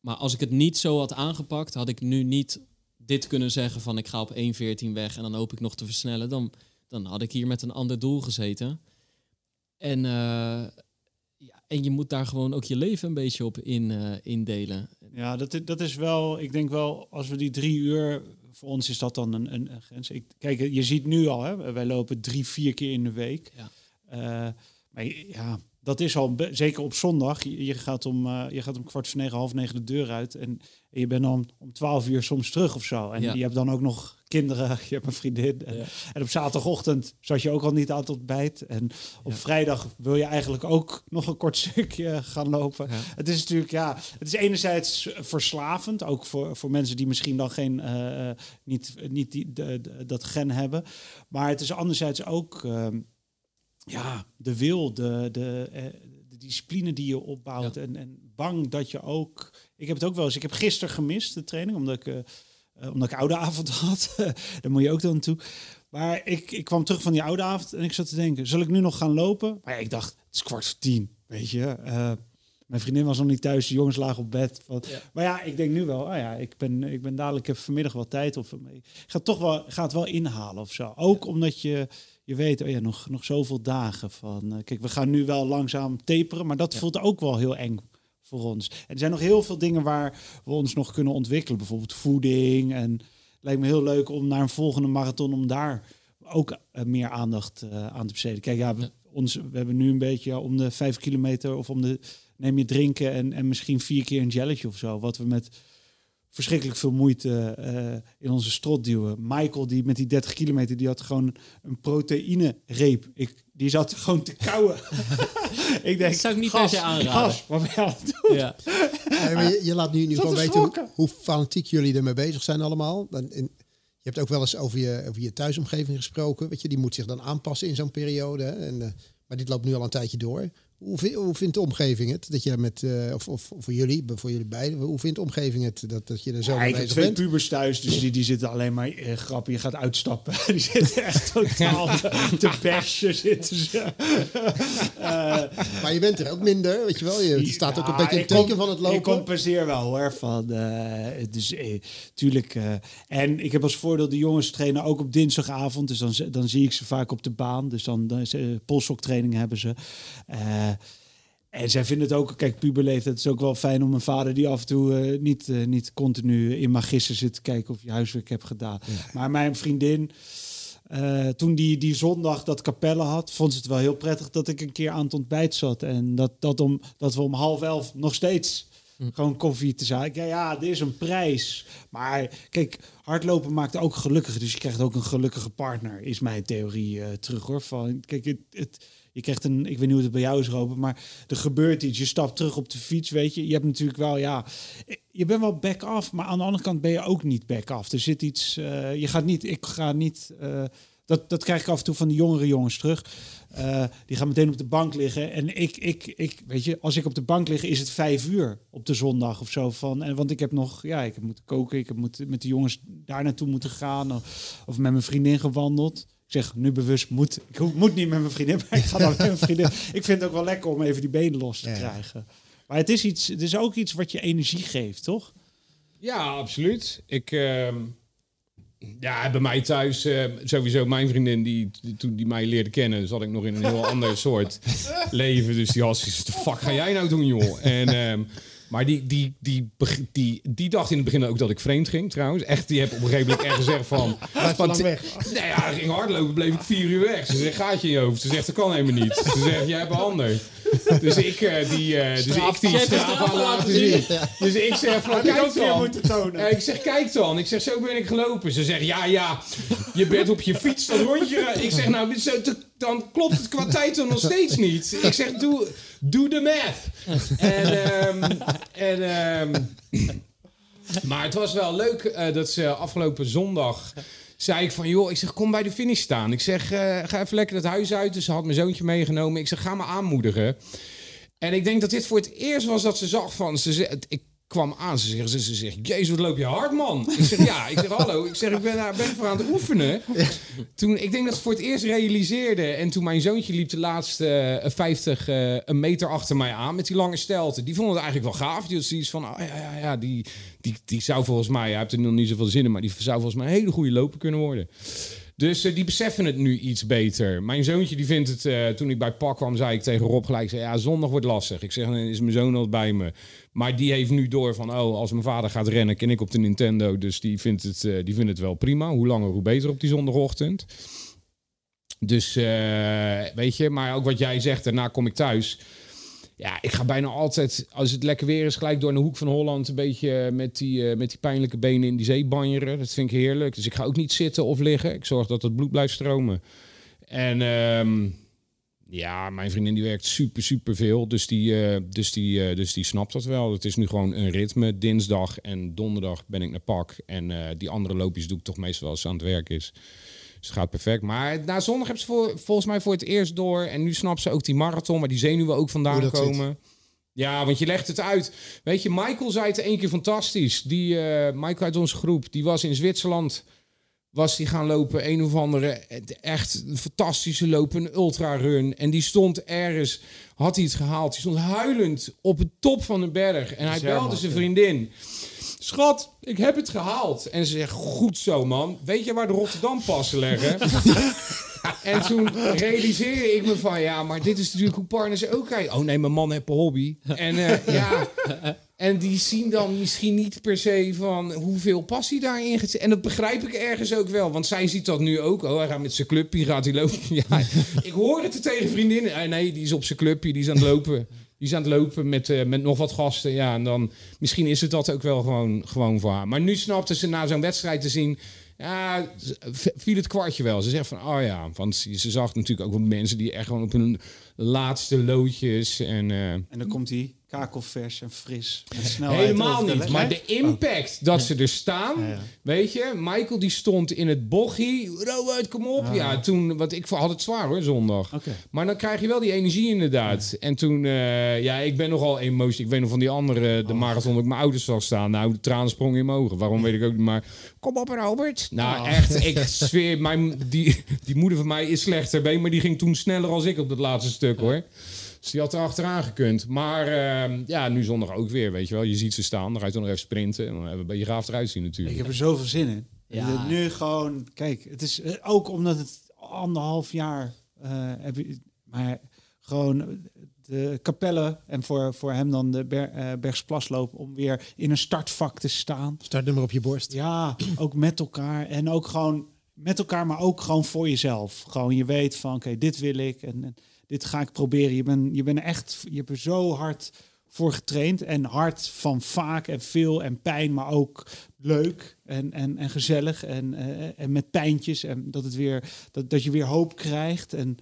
maar als ik het niet zo had aangepakt, had ik nu niet dit kunnen zeggen van ik ga op 1.14 weg en dan hoop ik nog te versnellen. Dan, dan had ik hier met een ander doel gezeten. En, eh, ja, en je moet daar gewoon ook je leven een beetje op in, indelen. Ja, dat, dat is wel, ik denk wel, als we die drie uur, voor ons is dat dan een, een, een grens. Ik, kijk, je ziet nu al, hè, wij lopen drie, vier keer in de week. Ja. Eh, maar ja, dat is al, zeker op zondag, je, je gaat om, eh, je gaat om kwart voor negen, half negen de deur uit en je bent dan om twaalf uur soms terug of zo. En Ja. je hebt dan ook nog kinderen, je hebt een vriendin. En, en op zaterdagochtend zat je ook al niet aan het ontbijt. En op Ja. vrijdag wil je eigenlijk ook nog een kort stukje gaan lopen. Ja. Het is natuurlijk, ja, het is enerzijds verslavend, ook voor, voor mensen die misschien dan geen, eh, niet, niet die, de, de- dat gen hebben. Maar het is anderzijds ook, ehm, ja, de wil, de, de, eh, de discipline die je opbouwt. En, en bang dat je ook, ik heb het ook wel eens, ik heb gisteren gemist de training, omdat ik, eh, omdat ik oude avond had. Daar moet je ook dan naartoe. Maar ik, ik kwam terug van die oude avond en ik zat te denken, zal ik nu nog gaan lopen? Maar ja, ik dacht, het is kwart voor tien, weet je. Eh, mijn vriendin was nog niet thuis, de jongens lagen op bed. Van, Ja. Maar ja, ik denk nu wel, oh ja, ik ben, ik ben dadelijk, heb vanmiddag wat tijd. Of, ik ga toch wel, ga het wel inhalen of zo. Ook omdat je, je weet, oh ja, nog, nog zoveel dagen van... eh, kijk, we gaan nu wel langzaam taperen, maar dat voelt ook wel heel eng voor ons. En er zijn nog heel veel dingen waar we ons nog kunnen ontwikkelen. Bijvoorbeeld voeding. En het lijkt me heel leuk om naar een volgende marathon... om daar ook eh, meer aandacht eh, aan te besteden. Kijk, ja, we. Ons, we hebben nu een beetje ja, om de vijf kilometer... of om de neem je drinken en, en misschien vier keer een jelletje of zo. Wat we met verschrikkelijk veel moeite eh, in onze strot duwen. Michael, die met die 30 kilometer, die had gewoon een proteïne-reep. Ik, die zat gewoon te kauwen. ik denk, Dat zou ik niet gas, per se aanraden. Gas, wat ben je aan het doen? Ja. Ja, maar je, je laat nu, nu gewoon te weten hoe, fanatiek jullie ermee bezig zijn allemaal. En, en je hebt ook wel eens over je, over je thuisomgeving gesproken. Weet je, die moet zich dan aanpassen in zo'n periode. Hè? En, eh, maar dit loopt nu al een tijdje door. Hoe, vi- hoe vindt de omgeving het? Dat je met, eh, of, of voor jullie, voor jullie beiden, hoe vindt de omgeving het dat, dat je er zo Ja, mee ik bezig twee bent? pubers thuis, dus die, die zitten alleen maar eh, grappen. Je gaat uitstappen. Die zitten echt totaal te, te bashen, zitten ze. Maar je bent er ook minder, weet je wel. Je, het staat ook een beetje een ik teken van het Ik lopen. compenseer wel hoor. Van, dus tuurlijk. en ik heb als voordeel, de jongens trainen ook op dinsdagavond. Dus dan, dan zie ik ze vaak op de baan. Dus dan, dan is, polsoktraining hebben ze. Eh, en zij vinden het ook, kijk, puberleeftijd het is ook wel fijn om een vader die af en toe eh, niet, eh, niet continu in magister zit te kijken of je huiswerk hebt gedaan. Maar mijn vriendin, toen die, die zondag dat Capelle had, vond ze het wel heel prettig dat ik een keer aan het ontbijt zat. En dat, dat, om, dat we om half elf nog steeds gewoon koffie te zaken. Ja, ja, er is een prijs. Maar kijk, hardlopen maakt ook gelukkig. Dus je krijgt ook een gelukkige partner, is mijn theorie terug hoor. Van, kijk, het, het, je krijgt een, ik weet niet hoe het bij jou is, Robert, maar er gebeurt iets. Je stapt terug op de fiets, weet je. Je hebt natuurlijk wel, ja, je bent wel back off, maar aan de andere kant ben je ook niet back off. Er zit iets, eh, je gaat niet, ik ga niet, eh, dat, dat krijg ik af en toe van de jongere jongens terug. Uh, die gaan meteen op de bank liggen. En ik, ik, ik, weet je, als ik op de bank lig, is het vijf uur op de zondag of zo. Van, en, want ik heb nog, ja, ik heb moeten koken. Ik heb moet, met de jongens daar naartoe moeten gaan. Of met mijn vriendin gewandeld. Ik zeg nu bewust moet. Ik moet niet met mijn vriendin, maar ik ga dan met mijn vriendin. Ik vind het ook wel lekker om even die benen los te krijgen. Maar het is, iets, het is ook iets wat je energie geeft, toch? Ja, absoluut. Ik, uh, ja, bij mij thuis, uh, sowieso mijn vriendin, die, toen die mij leerde kennen, zat ik nog in een heel ander soort leven. Dus die had zoiets, de fuck ga jij nou doen, joh? En... Um, maar die, die, die, die, die dacht in het begin ook dat ik vreemd ging, trouwens. Echt, die heb op een gegeven moment echt gezegd van... van weg. Nee, ja, ging hardlopen, bleef ik vier uur weg. Ze zegt, gaat je in je hoofd? Ze zegt, dat kan helemaal niet. Ze zegt, jij hebt een ander. Dus ik, uh, die, uh, dus ik die straf laten zien. Dus ik zeg van, kijk dan. Uh, ik zeg, kijk dan. Ik zeg, zo ben ik gelopen. Ze zegt, ja, ja, je bent op je fiets dat rondje. Ik zeg, nou, dan klopt het qua tijd dan nog steeds niet. Ik zeg, doe, doe de math. En, um, en um, maar het was wel leuk dat ze afgelopen zondag zei ik van, joh, ik zeg, kom bij de finish staan. Ik zeg, uh, ga even lekker het huis uit. Dus ze had mijn zoontje meegenomen. Ik zeg, ga me aanmoedigen. En ik denk dat dit voor het eerst was dat ze zag van, ze, ik kwam aan. Ze zegt, ze, ze zegt, jezus, wat loop je hard, man. Ik zeg, ja. Ik zeg, hallo. Ik zeg, ik ben, daar ben voor aan het oefenen. Toen, ik denk dat ze voor het eerst realiseerde. En toen mijn zoontje liep de laatste uh, 50 uh, een meter achter mij aan met die lange stelte. Die vond het eigenlijk wel gaaf. Die had zoiets van, oh, ja, ja, ja, die, die, die zou volgens mij, hij heeft er nog niet zoveel zin in, maar die zou volgens mij een hele goede loper kunnen worden. Dus uh, die beseffen het nu iets beter. Mijn zoontje die vindt het, uh, toen ik bij Pak kwam, zei ik tegen Rob gelijk, zei, ja, zondag wordt lastig. Ik zeg, dan is mijn zoon al bij me. Maar die heeft nu door van, oh, als mijn vader gaat rennen, ken ik op de Nintendo. Dus die vindt het, uh, die vindt het wel prima. Hoe langer, hoe beter op die zondagochtend. Dus, weet je, maar ook wat jij zegt, daarna kom ik thuis. Ja, ik ga bijna altijd, als het lekker weer is, gelijk door de hoek van Holland een beetje met die, uh, met die pijnlijke benen in die zee banjeren. Dat vind ik heerlijk. Dus ik ga ook niet zitten of liggen. Ik zorg dat het bloed blijft stromen. En um, ja, mijn vriendin die werkt super, super veel. Dus die, uh, dus, die, dus die snapt dat wel. Het is nu gewoon een ritme. Dinsdag en donderdag ben ik naar pak. En die andere loopjes doe ik toch meestal als ze aan het werk is. Dus het gaat perfect. Maar na zondag hebben ze voor, volgens mij voor het eerst door. En nu snapt ze ook die marathon, maar die zenuwen ook vandaan komen. Zit. Ja, want je legt het uit. Weet je, Michael zei het één keer fantastisch. Die, uh, Michael uit onze groep, die was in Zwitserland. Was die gaan lopen, een of andere, echt een fantastische lopen, een ultra-run. En die stond ergens, had hij het gehaald. Die stond huilend op het top van de berg. En hij belde zijn vriendin. Schat, ik heb het gehaald. En ze zegt, goed zo man. Weet je waar de Rotterdam passen leggen? en toen realiseerde ik me van, ja, maar dit is natuurlijk hoe partners ook kijken. Oh nee, mijn man heeft een hobby. En uh, ja, en die zien dan misschien niet per se van hoeveel passie daarin zit. En dat begrijp ik ergens ook wel. Want zij ziet dat nu ook. Oh, hij gaat met zijn clubje, gaat hij lopen. Ja, ik hoor het er tegen vriendinnen. Ah, nee, die is op zijn clubje, die is aan het lopen. Die is aan het lopen met, uh, met nog wat gasten. Ja, en dan misschien is het dat ook wel gewoon, gewoon voor haar. Maar nu snapte ze na zo'n wedstrijd te zien. Ja, viel het kwartje wel. Ze zegt van, oh ja, want ze zag natuurlijk ook wel mensen die echt gewoon op hun laatste loodjes en... Uh, en dan komt hij kakelvers en fris. snelheid Helemaal niet. Maar de impact dat ze er staan, ja, ja. weet je, Michael die stond in het bochie, Robert, kom op. Ah, ja, toen, want ik had het zwaar hoor, zondag. Okay. Maar dan krijg je wel die energie inderdaad. En toen, uh, ja, ik ben nogal emotie. Ik weet nog van die andere, de oh. marathon, dat ik mijn ouders zag staan. Nou, de tranen sprongen in mijn ogen. Waarom weet ik ook niet, maar kom op Robert. Nou, oh. echt, ik zweer, mijn, die, die moeder van mij is slechter maar die ging toen sneller als ik op dat laatste stuk hoor. Dus die had er achteraan gekund. Maar uh, ja, nu zondag ook weer, weet je wel. Je ziet ze staan, dan ga je toch nog even sprinten. En dan hebben we een beetje gaaf eruit zien natuurlijk. Ik heb er zoveel zin in. Ja. Nu gewoon, kijk, het is eh, ook omdat het anderhalf jaar uh, heb je, maar gewoon de kapellen en voor, voor hem dan de Ber, uh, Bergsplasloop om weer in een startvak te staan. Startnummer op je borst. Ja, ook met elkaar en ook gewoon met elkaar, maar ook gewoon voor jezelf. Gewoon je weet van, oké, okay, dit wil ik en, en dit ga ik proberen. Je bent je bent echt, je hebt er zo hard voor getraind. En hard van vaak en veel en pijn, maar ook leuk en, en, en gezellig. En, uh, en met pijntjes. En dat, het weer, dat, dat je weer hoop krijgt. En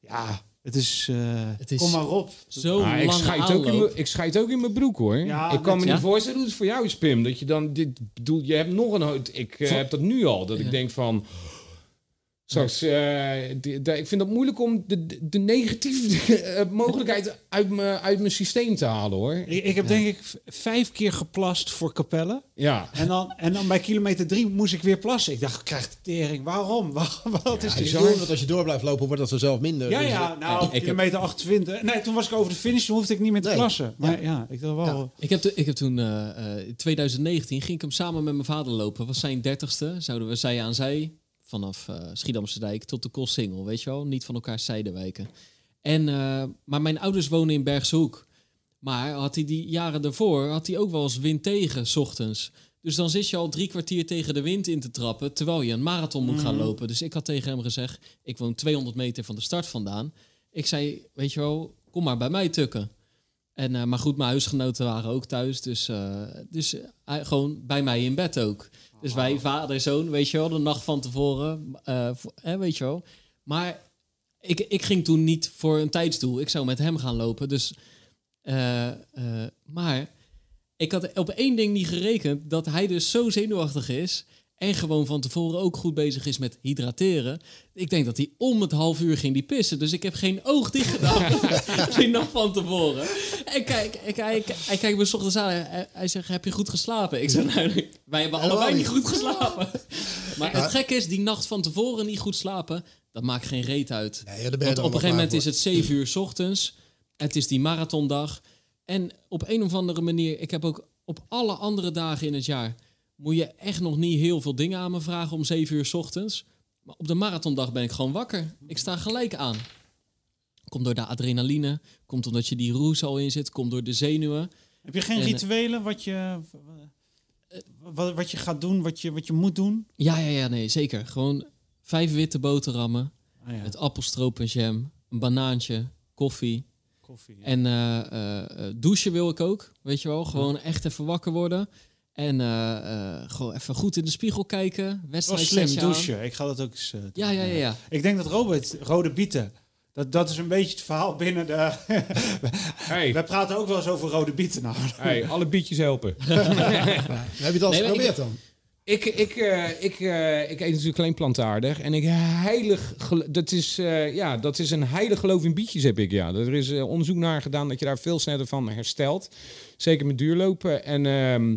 ja, het is, uh, het is, kom maar op. Zo ah, ik, scheid ook in ik scheid ook in mijn broek hoor. Ja, ik kan me niet voorstellen hoe het voor jou is, Pim. Dat je dan dit bedoel, je hebt nog een. Ik uh, heb dat nu al. Dat ja. ik denk van. Straks, eh, de- ik vind het moeilijk om de, de, de negatieve eh, mogelijkheid uit mijn uit mijn systeem te halen, hoor. Ik, ik heb denk ik vijf keer geplast voor Capelle. Ja. En dan, en dan bij kilometer drie moest ik weer plassen. Ik dacht, ik krijg de tering. Waarom? Wat, wat is dit? door, want als je door blijft lopen, wordt dat vanzelf minder. Ja, Dus, ja, eh, nou, ik heb- kilometer 28. Nee, toen was ik over de finish, toen hoefde ik niet meer te Nee. plassen. Maar ja, ik dacht wel... Ja. Ik heb, ik heb toen, eh, eh, in 2019, ging ik hem samen met mijn vader lopen. Was zijn dertigste, zouden we zij aan zij, vanaf eh Schiedamse Dijk tot de Koolsingel, weet je wel? Niet van elkaar zijde wijken. En, eh, maar mijn ouders wonen in Bergshoek. Maar had hij die jaren daarvoor, had hij ook wel eens wind tegen, s ochtends. Dus dan zit je al drie kwartier tegen de wind in te trappen, terwijl je een marathon moet gaan lopen. Dus ik had tegen hem gezegd, ik woon 200 meter van de start vandaan. Ik zei, weet je wel, kom maar bij mij tukken. En, eh, maar goed, mijn huisgenoten waren ook thuis. Dus, eh, dus eh, gewoon bij mij in bed ook. Dus wij, vader, zoon, weet je wel, de nacht van tevoren. vo- hè, weet je wel. Maar ik, ik ging toen niet voor een tijdsdoel. Ik zou met hem gaan lopen. Dus, maar ik had op één ding niet gerekend. Dat hij dus zo zenuwachtig is. En gewoon van tevoren ook goed bezig is met hydrateren. Ik denk dat hij om het half uur ging die pissen. Dus ik heb geen oog dicht gedaan. die nacht van tevoren. En kijk, ik, hij, hij kijkt me 's ochtends aan. Hij, hij zegt, heb je goed geslapen? Ik zeg, nou, wij hebben allebei niet goed geslapen. Maar het gekke is, die nacht van tevoren niet goed slapen... dat maakt geen reet uit. Nee, ja, Want op een gegeven moment is het 7 uur 's ochtends. Het is die marathondag. En op een of andere manier, ik heb ook op alle andere dagen in het jaar, moet je echt nog niet heel veel dingen aan me vragen om 7 uur 's ochtends. Maar op de marathondag ben ik gewoon wakker. Ik sta gelijk aan. Komt door de adrenaline, komt omdat je die roes al in zit, komt door de zenuwen. Heb je geen En, eh, rituelen wat je, wat, wat je gaat doen, wat je, wat je moet doen? Ja, ja, ja, nee, zeker. Gewoon vijf witte boterhammen Ah, ja. met appelstroop en jam, een banaantje, koffie. Koffie. En eh, eh, eh, douchen wil ik ook, weet je wel. Gewoon echt even wakker worden. En eh, eh, gewoon even goed in de spiegel kijken. Wedstrijd slim setje aan. douchen. Ik ga dat ook eens eh, doen. Ja, ja, ja, ja. Ik denk dat Robert, rode bieten, dat, dat is een beetje het verhaal binnen de... Hey, Wij praten ook wel eens over rode bieten. Nou. hey, alle bietjes helpen. Heb je het al eens Nee, maar ik- geprobeerd dan? Ik, ik, eh, ik, eh, ik eet natuurlijk alleen plantaardig. En ik heilig... Dat is, eh, ja, dat is een heilig geloof in bietjes heb ik, ja. Er is onderzoek naar gedaan dat je daar veel sneller van herstelt. Zeker met duurlopen. En ehm,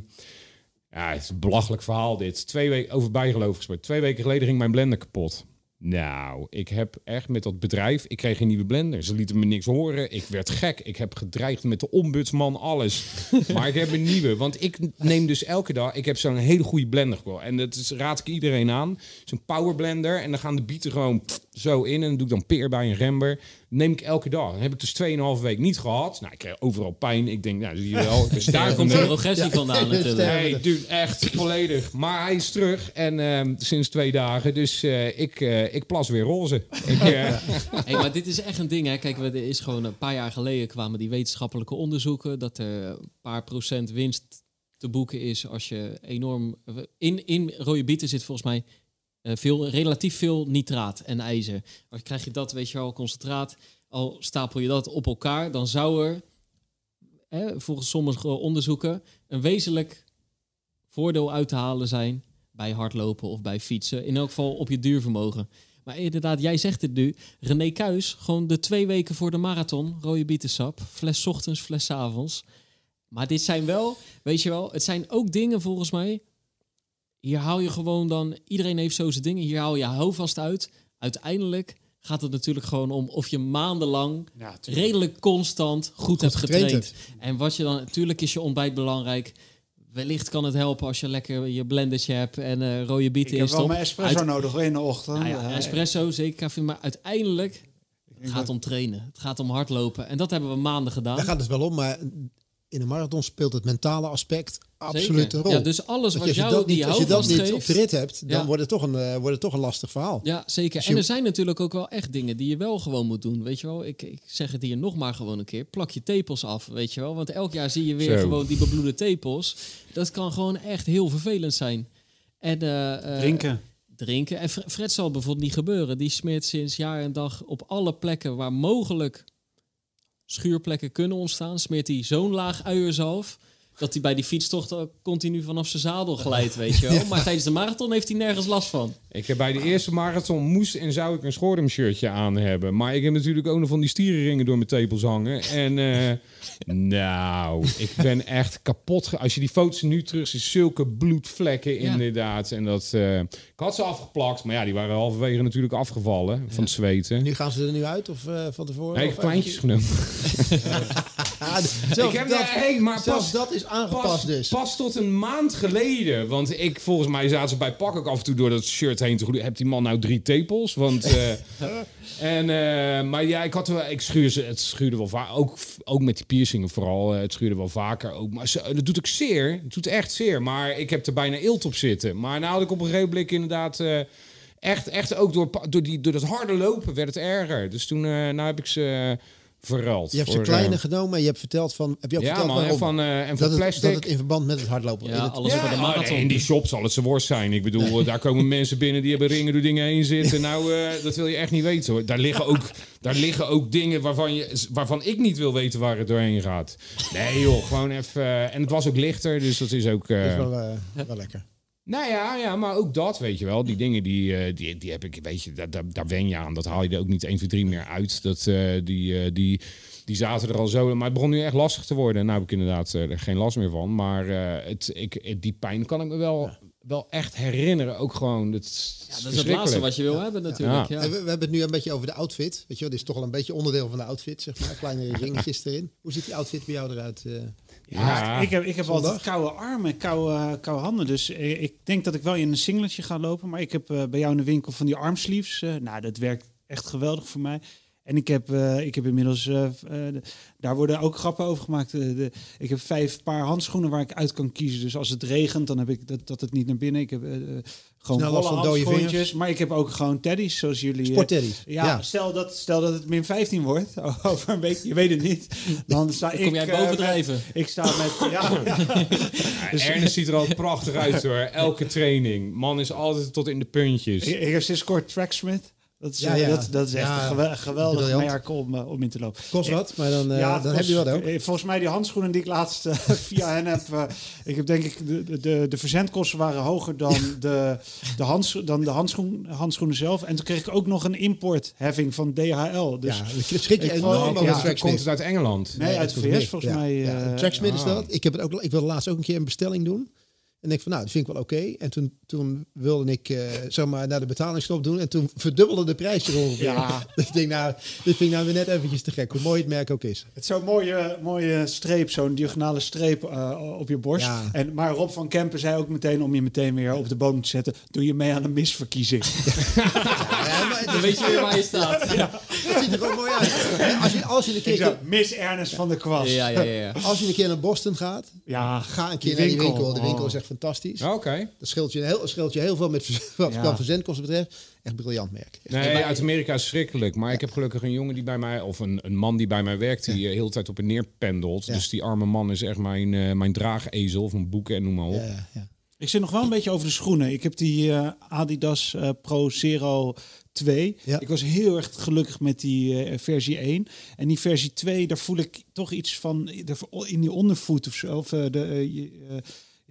ja, het is een belachelijk verhaal dit. Twee weken over bijgeloof gesproken. Twee weken geleden ging mijn blender kapot. Nou, ik heb echt met dat bedrijf... Ik kreeg een nieuwe blender. Ze lieten me niks horen. Ik werd gek. Ik heb gedreigd met de ombudsman, alles. maar ik heb een nieuwe. Want ik neem dus elke dag... Ik heb zo'n hele goede blender. En dat is, raad ik iedereen aan. Zo'n power blender. En dan gaan de bieten gewoon pff, zo in. En dan doe ik dan peer bij een rember. neem ik elke dag. Dan heb ik dus 2,5 week niet gehad. Nou, ik kreeg overal pijn. Ik denk, nou, zie je wel. Ben Daar komt de progressie vandaan natuurlijk. Nee, dude, echt volledig. Maar hij is terug en ehm, sinds twee dagen. Dus eh, ik, eh, ik plas weer roze. Ik, eh, Hey, maar dit is echt een ding, hè. Kijk, we- er is gewoon een paar jaar geleden kwamen die wetenschappelijke onderzoeken... dat er een paar procent winst te boeken is als je enorm... In, in rode bieten zit volgens mij eh, veel, relatief veel nitraat en ijzer. Als krijg je dat, weet je wel, concentraat... al stapel je dat op elkaar, dan zou er... Hè, volgens sommige onderzoeken een wezenlijk voordeel uit te halen zijn... bij hardlopen of bij fietsen. In elk geval op je duurvermogen. Maar inderdaad, jij zegt het nu. René Kuis, gewoon de twee weken voor de marathon, rode bietensap, fles ochtends, fles avonds. Maar dit zijn wel, weet je wel, het zijn ook dingen volgens mij. Hier haal je gewoon dan, iedereen heeft zo zijn dingen, hier haal je houvast uit. Uiteindelijk gaat het natuurlijk gewoon om of je maandenlang Ja, redelijk constant goed, hebt getraind getraind. En wat je dan, natuurlijk is je ontbijt belangrijk. Wellicht kan het helpen als je lekker je blendertje hebt en eh, rode Ik bieten heb in wel mijn espresso Uit- nodig in de ochtend. nou ja, espresso, zeker café. Maar uiteindelijk ik het gaat om trainen. Het gaat om hardlopen. En dat hebben we maanden gedaan. Daar gaat het wel om, maar in een marathon speelt het mentale aspect absoluut een rol. Ja, dus alles wat jou dat die niet, als je dat niet op de rit hebt, dan Ja. wordt, het toch een, eh, wordt het toch een lastig verhaal. Ja, zeker. En er zijn natuurlijk ook wel echt dingen die je wel gewoon moet doen. Weet je wel, ik, ik zeg het hier nog maar gewoon een keer. Plak je tepels af, weet je wel. Want elk jaar zie je weer Zo. gewoon die bebloede tepels. Dat kan gewoon echt heel vervelend zijn. En, eh, eh, Drinken. drinken. En Fre- Fred zal bijvoorbeeld niet gebeuren. Die smeert sinds jaar en dag op alle plekken waar mogelijk schuurplekken kunnen ontstaan, smeert hij zo'n laag uierzalf. dat hij bij die fietstocht continu vanaf zijn zadel glijdt, weet je wel. Maar tijdens de marathon heeft hij nergens last van. Ik heb bij de eerste marathon moest en zou ik een Schorem shirtje aan hebben. Maar ik heb natuurlijk ook nog van die stierenringen door mijn tepels hangen. En eh, nou, ik ben echt kapot. Als je die foto's nu terug ziet, zulke bloedvlekken Ja. inderdaad. En dat, eh, ik had ze afgeplakt, maar ja, die waren halverwege natuurlijk afgevallen van het zweten. Nu gaan ze er nu uit of eh, van tevoren? Nee, ik heb kleintjes genomen. Zelfs ik heb dat, daar- hey, maar pas, dat is aangepast pas, dus. pas tot een maand geleden. Want ik, volgens mij zaten ze bij Pak ook af en toe door dat shirt heen te groeien. Hebt die man nou drie tepels? Want, eh, en, eh, maar ja, ik, had wel, ik schuur ze, het schuurde wel vaak. Ook, ook met die piercingen vooral. eh, het schuurde wel vaker. Ook, maar ze, dat doet ook zeer. Het doet echt zeer. Maar ik heb er bijna eelt op zitten. Maar nou had ik op een gegeven blik inderdaad... eh, Echt, echt ook door, door, die, door dat harde lopen werd het erger. Dus toen nou heb ik ze verruild. Je hebt ze voor, kleine eh, genomen en je hebt verteld van... Heb je ook ja, verteld man. En van, eh, en van dat, het, plastic. dat het in verband met het hardlopen. Ja, in het, alles voor de marathon. in die shop zal het zijn worst zijn. Ik bedoel, daar komen mensen binnen die hebben ringen door dingen heen zitten. Nou, eh, dat wil je echt niet weten hoor. Daar liggen ook, daar liggen ook dingen waarvan, je, waarvan ik niet wil weten waar het doorheen gaat. Nee joh, gewoon even... en het was ook lichter, dus dat is ook... eh, is wel, wel lekker. Nou ja, ja, maar ook dat, weet je wel. Die dingen, die, eh, die, die heb ik, weet je, daar, daar, daar wen je aan. Dat haal je er ook niet 1, 2, 3 meer uit. Dat, eh, die, eh, die, die zaten er al zo. Maar het begon nu echt lastig te worden. En nou heb ik inderdaad er geen last meer van. Maar het, ik, het- die pijn kan ik me wel, wel echt herinneren. Ook gewoon, dat, is Ja, dat is het laatste wat je wil hebben natuurlijk. Ja. We, we hebben het nu een beetje over de outfit. Weet je wel, dit is toch wel een beetje onderdeel van de outfit, zeg maar. Kleine ringetjes erin. Hoe ziet die outfit bij jou eruit? eh? Ja, ik heb, ik heb Zondag? altijd koude armen, koude, koude handen. Dus ik denk dat ik wel in een singletje ga lopen. Maar ik heb eh, bij jou in de winkel van die armsleeves. eh, nou, dat werkt echt geweldig voor mij. En ik heb, eh, ik heb inmiddels, eh, eh, de- daar worden ook grappen over gemaakt. De, ik heb vijf paar handschoenen waar ik uit kan kiezen. Dus als het regent, dan heb ik dat, dat het niet naar binnen. Ik heb gewoon Snel van dode handschoentjes. vingers. Maar ik heb ook gewoon teddies, zoals jullie... Sportteddies. ja, Ja. Stel, dat, stel dat het min 15 wordt, over een week, je weet het niet. Dan sta ik... kom jij eh, bovendrijven. met- ik sta met... Ja, ja. Dus Ernest ziet er al prachtig uit hoor. Elke training. Man is altijd tot in de puntjes. Ik, ik heb sinds kort Tracksmith. Dat is, Ja, eh, ja. Dat, dat is echt Ja, een gewe- geweldig briljant. merk om, eh, om in te lopen. Kost wat, maar dan, eh, Ja, dan heb je dat ook. eh, Volgens mij die handschoenen die ik laatst eh, via hen heb. eh, ik heb denk ik de, de- de, verzendkosten waren hoger dan de, de, handscho dan de handschoen, handschoenen zelf. En toen kreeg ik ook nog een importheffing van DHL. Dus ja, dan schrik je enorm over ja, Komt het uit Engeland? nee, uit de VS volgens Ja, mij. Ja, eh, Tracksmith is ah. dat. Ik, heb het ook, ik wilde laatst ook een keer een bestelling doen. En ik van, nou, dat vind ik wel oké. En toen, toen wilde ik, eh zeg maar, naar de betalingstop doen. En toen verdubbelde de prijs er ongeveer. Ja. Dus ik denk, nou, dit vind ik nou weer net eventjes te gek. Hoe mooi het merk ook is. Het is zo'n mooie, mooie streep, zo'n diagonale streep eh, op je borst. Ja. En, maar Rob van Kempen zei ook meteen om je meteen weer op de bodem te zetten. Doe je mee aan een misverkiezing. Ja, maar Dan weet je weer waar je staat. Ja, het ziet er gewoon mooi uit. Als je, als, je een keer, zei, Miss Ernest van de Kwast. ja, ja. ja, als je een keer naar Boston gaat, Ja, ga een keer Die naar die winkel. De winkel Oh. Fantastisch. Oké. Dat scheelt je heel, scheelt je heel veel met wat Ja. verzendkosten betreft. Echt briljant merk. Echt Nee, uit Amerika is schrikkelijk. Maar ik heb gelukkig een jongen die bij mij, of een, een man die bij mij werkt, die eh, heel de tijd op en neer pendelt. Ja. Dus die arme man is echt mijn, eh, mijn draagezel van boeken en noem maar op. Ja, ja. Ik zit nog wel een beetje over de schoenen. Ik heb die eh, Adidas eh, Pro Zero 2. Ja. Ik was heel erg gelukkig met die eh, versie 1. En die versie 2, daar voel ik toch iets van de- in die ondervoet of zo. Of, eh, de,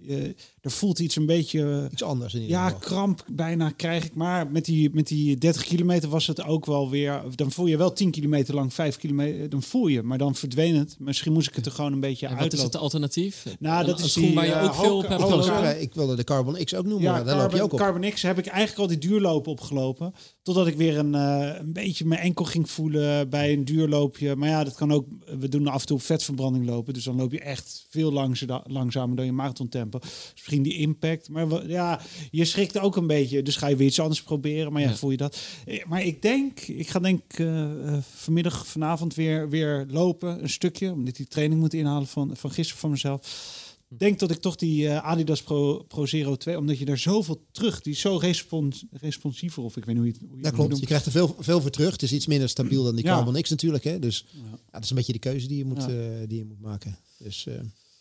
Yeah. Er voelt iets een beetje... Iets anders in ieder Ja, geval. kramp bijna krijg ik. Maar met die, met die 30 kilometer was het ook wel weer... Dan voel je wel 10 kilometer lang, 5 kilometer... Dan voel je, maar dan verdween het. Misschien moest ik het er gewoon een beetje En wat is het alternatief? Nou, Een- dat een is schoen die, waar je eh, ook veel op Hoka- hebt Ik wilde, Hoka. gelopen. zeggen, ik wilde de Carbon X ook noemen, Ja, maar daar loop je Carbon, ook op. Carbon X heb ik eigenlijk al die duurloop opgelopen. Totdat ik weer een, eh, een beetje mijn enkel ging voelen bij een duurloopje. Maar ja, dat kan ook. We doen af en toe vetverbranding lopen. Dus dan loop je echt veel langza- langzamer dan je marathontempo. Dus misschien die impact. Maar ja, je schrikt ook een beetje. Dus ga je weer iets anders proberen. Maar ja, Ja. voel je dat. Eh, Maar ik denk, ik ga denk eh, eh, vanmiddag, vanavond weer, weer lopen. Een stukje. Omdat ik die training moet inhalen van, van gisteren van mezelf denk dat ik toch die Adidas Pro, Pro Zero 2, omdat je daar zoveel terug, die is zo respons, responsiever, of ik weet niet hoe je het hoe je klopt. Je krijgt er veel, veel voor terug. Het is iets minder stabiel dan die Ja. Carbon X natuurlijk. Hè? Dus Ja. ja, dat is een beetje de keuze die je moet, die je moet maken. Dus,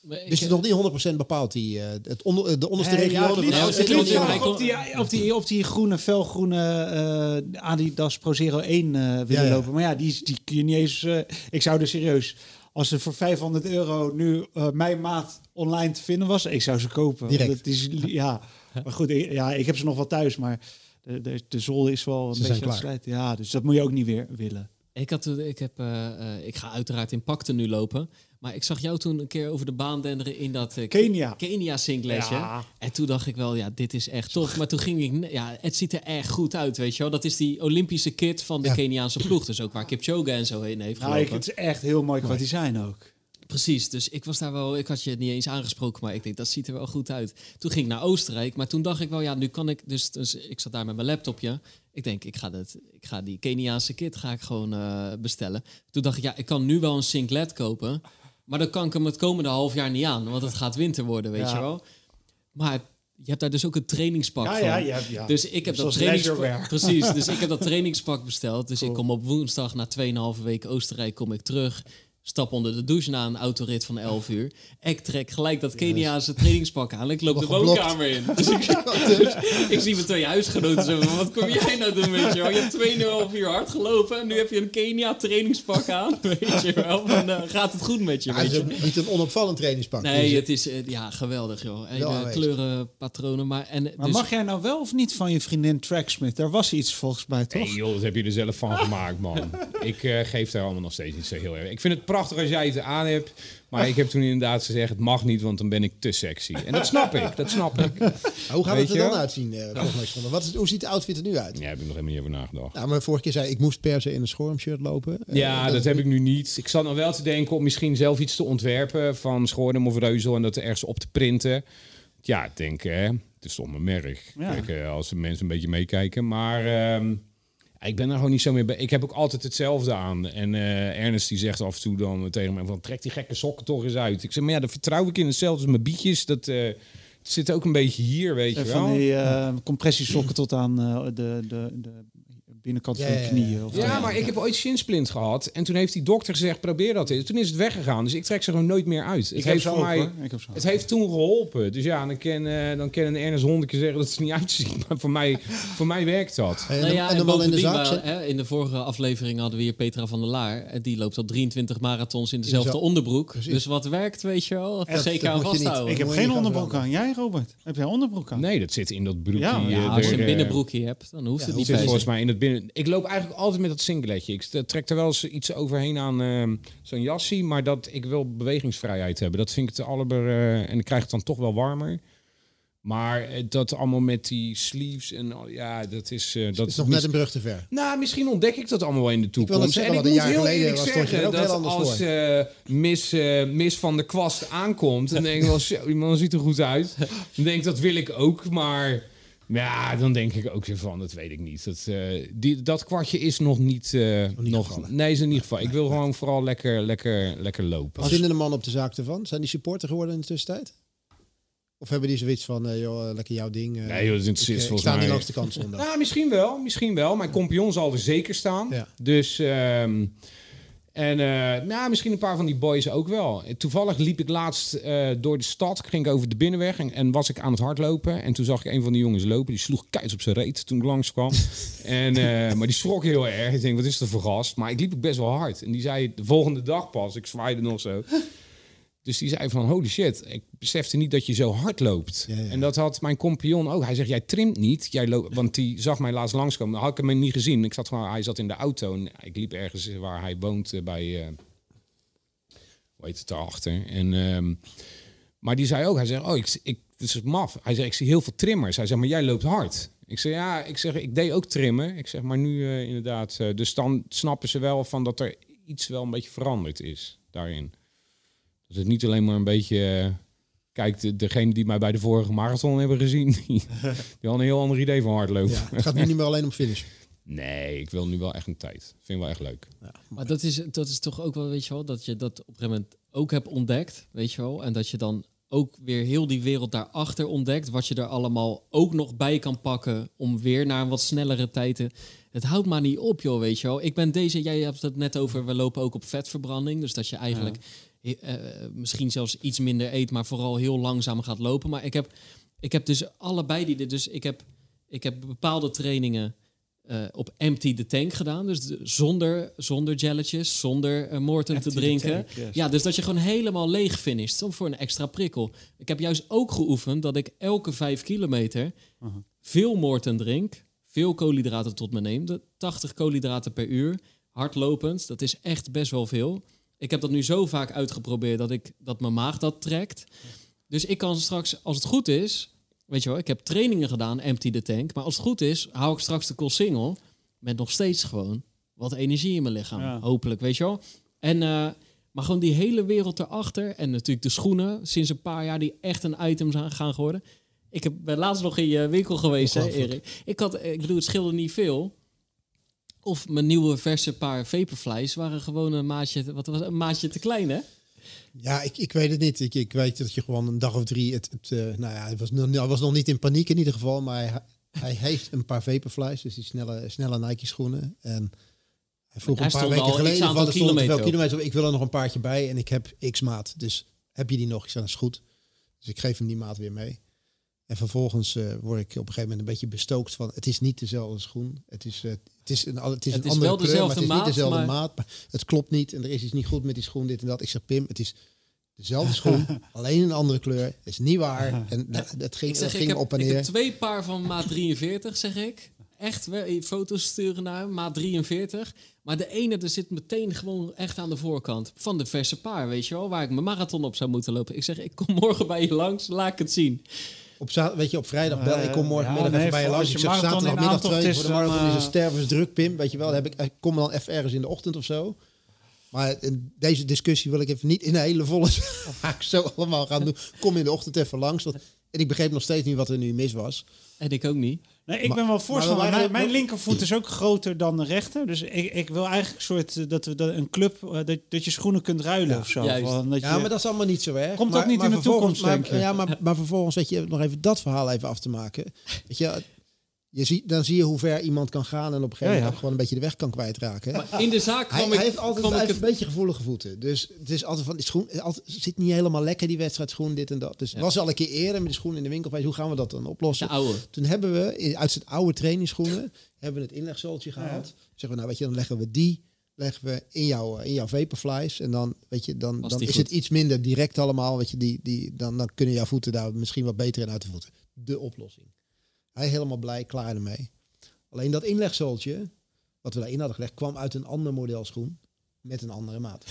dus het is nog niet 100% bepaald, die, eh, het onder, de onderste regio. ja, het liefst- op die, op, die, op die groene, felgroene eh, Adidas Pro Zero 1 eh, willen Ja, ja. lopen. Maar ja, die, is- die kun je niet eens... eh, ik zou er serieus als er voor 500 euro nu uh, mijn maat online te vinden was, ik zou ze kopen. Direct. Dat is, ja, maar goed, ik, ja, ik heb ze nog wel thuis, maar de, de, de zool is wel een Ze beetje aan Ja, dus dat moet je ook niet weer willen. Ik, had, ik, heb, uh, uh, ik ga uiteraard in pakte nu lopen. Maar ik zag jou toen een keer over de baan denderen in dat uh, Kenia, Kenia singlesje. Ja. En toen dacht ik wel, ja, dit is echt tof. Maar toen ging ik, ja, het ziet er echt goed uit, weet je wel. Dat is die Olympische kit van de ja. Keniaanse ploeg. Dus ook waar Kipchoge en zo heen heeft nou, Het is echt heel mooi qua design ook. Precies, dus ik was daar wel, ik had je niet eens aangesproken, maar ik denk dat ziet er wel goed uit. Toen ging ik naar Oostenrijk, maar toen dacht ik wel, ja, nu kan ik, dus, dus ik zat daar met mijn laptopje. Ik denk, ik ga, dat, ik ga die Keniaanse kit ga ik gewoon uh, bestellen. Toen dacht ik, ja, ik kan nu wel een singlet kopen, maar dan kan ik hem het komende half jaar niet aan, want het gaat winter worden, weet ja. je wel. Maar je hebt daar dus ook een trainingspak ja, van. Ja, ja, ja. Dus ik heb dat trainingspak. Precies, dus ik heb dat trainingspak besteld. Dus cool. ik kom op woensdag na 2,5 weken Oostenrijk kom ik terug stap onder de douche na een autorit van 11 uur. Ik trek gelijk dat Keniaanse trainingspak aan. Ik loop de woonkamer in. Dus ik, dus ik, zie mijn twee huisgenoten zo van, wat kom jij nou doen, weet je wel? Je hebt 2,5 uur hard gelopen en nu heb je een Kenia trainingspak aan, weet je wel? Van, uh, gaat het goed met je, ja, weet je? Niet een onopvallend trainingspak. Nee, het is uh, ja, geweldig, joh. Hele kleurenpatronen. Maar, en, maar dus, mag jij nou wel of niet van je vriendin Tracksmith? Daar was iets volgens mij, toch? Nee joh, dat heb je er zelf van gemaakt, man. ik uh, geef daar allemaal nog steeds niet zo heel erg. Ik vind het prachtig als jij het aan hebt. Maar ik heb toen inderdaad gezegd, het mag niet, want dan ben ik te sexy. En dat snap ik, dat snap ik. Maar hoe gaat Weet het er dan uitzien, volgens mij? Wat is, hoe ziet de outfit er nu uit? Ja, heb ik nog helemaal niet over nagedacht. Nou, maar vorige keer zei ik moest per se in een schormshirt lopen. Ja, uh, dat, heb ik nu niet. Ik zat nog wel te denken om misschien zelf iets te ontwerpen van Schorm of Reuzel en dat er ergens op te printen. Ja, ik denk, hè, het is toch mijn merk. Ja. Kijk, uh, als de mensen een beetje meekijken. Maar... Um, ik ben er gewoon niet zo mee bij. Ik heb ook altijd hetzelfde aan. En uh, Ernest die zegt af en toe dan tegen mij van trek die gekke sokken toch eens uit. Ik zeg maar ja, dan vertrouw ik in hetzelfde als mijn bietjes. Dat uh, het zit ook een beetje hier, weet je van wel. die uh, compressiesokken tot aan de, de, de binnenkant Ja, van de knieën. Of Ja, maar ik heb ooit shinsplint gehad. En toen heeft die dokter gezegd, probeer dat eens. Toen is het weggegaan. Dus ik trek ze gewoon nooit meer uit. ik het heb heeft voor mij... Het heeft toen geholpen. Dus ja, dan kan, eh dan kan een Ernest honderd keer zeggen dat het er niet uitziet. Maar voor mij, voor mij werkt dat. En, Nou ja, en en de man in de bovendien, zaak. maar, hè, in de vorige aflevering hadden we hier Petra van der Laar. En die loopt al 23 marathons in dezelfde onderbroek. Precies. Dus wat werkt, weet je wel. Echt, Zeker aan vasthouden. Ik heb geen onderbroek aan. Jij, Robert? Heb jij onderbroek aan? Nee, dat zit in dat broekje. Ja, eh, als je een eh, binnenbroekje hebt, dan hoeft het niet volgens mij in het binnen. Ik loop eigenlijk altijd met dat singletje. Ik st- trek er wel eens iets overheen aan eh, zo'n jassie, maar dat ik wil bewegingsvrijheid hebben. Dat vind ik te aller eh, en ik krijg het dan toch wel warmer. Maar eh, dat allemaal met die sleeves en ja, dat is eh, dat is nog net een brug te ver. Nou, misschien ontdek ik dat allemaal wel in de toekomst. net zeggen, en ik want moet een jaar heel geleden was- zeggen ook dat als eh, Miss, eh, Miss van de Kwast aankomt, dan denk ik wel, man ziet er goed uit. Dan denk ik, dat wil ik ook, maar ja, dan denk ik ook weer van, dat weet ik niet. Dat, eh, die, dat kwartje is nog niet... eh, niet nog, gevallen. nee, is in ieder geval. Ik wil gewoon vooral lekker, lekker, lekker lopen. Wat vinden de mannen op de zaak ervan? Zijn die supporter geworden in de tussentijd? Of hebben die zoiets van, eh, joh, lekker jouw ding. eh, Nee, joh, dat eh, ik volgens sta niet mij- langs de kant zondag. Nou, misschien wel, misschien wel. Mijn kompion zal er zeker staan. Ja. Dus, ehm, en nou, misschien een paar van die boys ook wel. Toevallig liep ik laatst eh, door de stad, ging ik over de binnenweg en, en was ik aan het hardlopen. En toen zag ik een van die jongens lopen, die sloeg kuit op zijn reet toen ik langskwam. en, eh, maar die schrok heel erg. Ik denk, wat is er voor gast? Maar ik liep ook best wel hard. En die zei de volgende dag pas, ik zwaaide nog zo. Dus die zei van, holy shit, ik besefte niet dat je zo hard loopt. Ja, ja. En dat had mijn compagnon ook. Hij zegt, jij trimt niet. Jij loopt, want die zag mij laatst langskomen. Dan had ik hem niet gezien. Ik zat gewoon, hij zat in de auto en ik liep ergens waar hij woont eh, bij, eh hoe heet het daarachter. En, ehm, maar die zei ook, hij zegt, oh, ik, ik, het is maf. Hij zegt, ik zie heel veel trimmers. Hij zegt, maar jij loopt hard. Ik zeg, ja, ik zeg, ik deed ook trimmen. Ik zeg, maar nu eh, inderdaad. dus dan snappen ze wel van dat er iets wel een beetje veranderd is daarin. Dat het niet alleen maar een beetje... eh, kijk, de, degene die mij bij de vorige marathon hebben gezien... die, die had een heel ander idee van hardlopen. Ja, het gaat nu niet meer alleen om finish. Nee, ik wil nu wel echt een tijd. Vind ik wel echt leuk. Maar dat is, dat is toch ook wel, weet je wel, dat je dat op een gegeven moment ook hebt ontdekt, weet je wel. En dat je dan ook weer heel die wereld daarachter ontdekt, wat je er allemaal ook nog bij kan pakken om weer naar een wat snellere tijd te... Het houdt maar niet op, joh, weet je wel. Ik ben deze, jij hebt het net over, we lopen ook op vetverbranding. Dus dat je eigenlijk eh, misschien zelfs iets minder eet, maar vooral heel langzaam gaat lopen. Maar ik heb, ik heb dus allebei die, dus ik heb, ik heb bepaalde trainingen eh, op empty the tank gedaan. Dus de- zonder, zonder jelletjes, zonder Morten Empty te drinken. tank, yes. Ja, dus dat je gewoon helemaal leeg finisht. Soms voor een extra prikkel. Ik heb juist ook geoefend dat ik elke vijf kilometer Mhm. veel Morten drink. Veel koolhydraten tot me neem. De 80 koolhydraten per uur. Hardlopend, dat is echt best wel veel. Ik heb dat nu zo vaak uitgeprobeerd dat, ik, dat mijn maag dat trekt. Dus ik kan straks, als het goed is... Weet je wel, ik heb trainingen gedaan, empty the tank. Maar als het goed is, hou ik straks de cool single... met nog steeds gewoon wat energie in mijn lichaam. Ja. Hopelijk, weet je wel. En, eh, maar gewoon die hele wereld erachter. En natuurlijk de schoenen, sinds een paar jaar... die echt een item zijn gaan geworden. Ik heb, ben laatst nog in je winkel geweest, hè. Erik. Ik, had, ik bedoel, het scheelde niet veel... Of mijn nieuwe verse paar Vaporflies waren gewoon een maatje, wat was het, een maatje te klein, hè? Ja, ik, ik weet het niet. Ik, ik weet dat je gewoon een dag of drie... Het, het, eh, nou ja, hij was, nog, hij was nog niet in paniek in ieder geval. Maar hij, hij heeft een paar Vaporflies. Dus die snelle, snelle Nike schoenen. En hij vroeg een paar weken x geleden... veel kilometer kilometer. Ik wil er nog een paardje bij. En ik heb x-maat. Dus heb je die nog? Ik zei, dat is goed. Dus ik geef hem die maat weer mee. En vervolgens eh, word ik op een gegeven moment een beetje bestookt van... Het is niet dezelfde schoen. Het is, eh, het is een, het is Het een is andere wel kleur, dezelfde maar het is maat, niet dezelfde maat. Maar het klopt niet. En er is iets niet goed met die schoen, dit en dat. Ik zeg, Pim, het is dezelfde schoen, alleen een andere kleur. Het is niet waar. En nou, dat ging, Ik zeg, dat ik ging heb, op en ik neer. heb twee paar van maat 43, zeg ik. Echt, wel, foto's sturen naar hem, maat 43. Maar de ene, er zit meteen gewoon echt aan de voorkant. Van de verse paar, weet je wel. Waar ik mijn marathon op zou moeten lopen. Ik zeg, ik kom morgen bij je langs, laat ik het zien. Op, za- weet je, op vrijdag bel ik kom morgenmiddag Ja, nee, even bij je langs. Ik zeg zaterdagmiddag twee is, voor de dan, marathon is een eh, stervensdruk, Pim. Weet je wel, heb ik, ik kom dan even ergens in de ochtend of zo. Maar in deze discussie wil ik even niet in een hele volle zaak zo allemaal gaan doen. Kom in de ochtend even langs. Want, en ik begreep nog steeds niet wat er nu mis was. En ik ook niet. Nee, ik Maar- ben wel maar voorstander. Mijn, mijn linkervoet is ook groter dan de rechter. Dus ik, ik wil eigenlijk een soort eh, dat we dat een club eh, dat, dat je schoenen kunt ruilen Ja. of zo. Van dat Ja, je- maar dat is allemaal niet zo erg. Komt maar, ook niet maar in de toekomst, maar, denk je? Ja, maar, maar vervolgens weet je nog even dat verhaal even af te maken. Weet je, je ziet, dan zie je hoe ver iemand kan gaan en op een gegeven moment ja. gewoon een beetje de weg kan kwijtraken. Maar in de zaak Hij, kwam hij ik... heeft altijd kwam hij heeft een beetje gevoelige voeten. Dus het is altijd van die schoen. het zit niet helemaal lekker die wedstrijdschoen, dit en dat. Dus het was al een keer eerder met de schoen in de winkel. Hoe gaan we dat dan de oplossen? oude. Toen hebben we uit zijn oude trainingsschoenen hebben we het inlegzooltje gehaald. Zeggen we, nou weet je, dan leggen we die leggen we in jouw, in jouw vaporflies. En dan, weet je, dan, dan is goed? het iets minder direct allemaal. Weet je, die, die, dan, dan kunnen jouw voeten daar misschien wat beter in uit de voeten. De oplossing. Hij helemaal blij, klaar ermee. Alleen dat inlegzooltje, wat we daarin hadden gelegd, kwam uit een ander model schoen met een andere maat.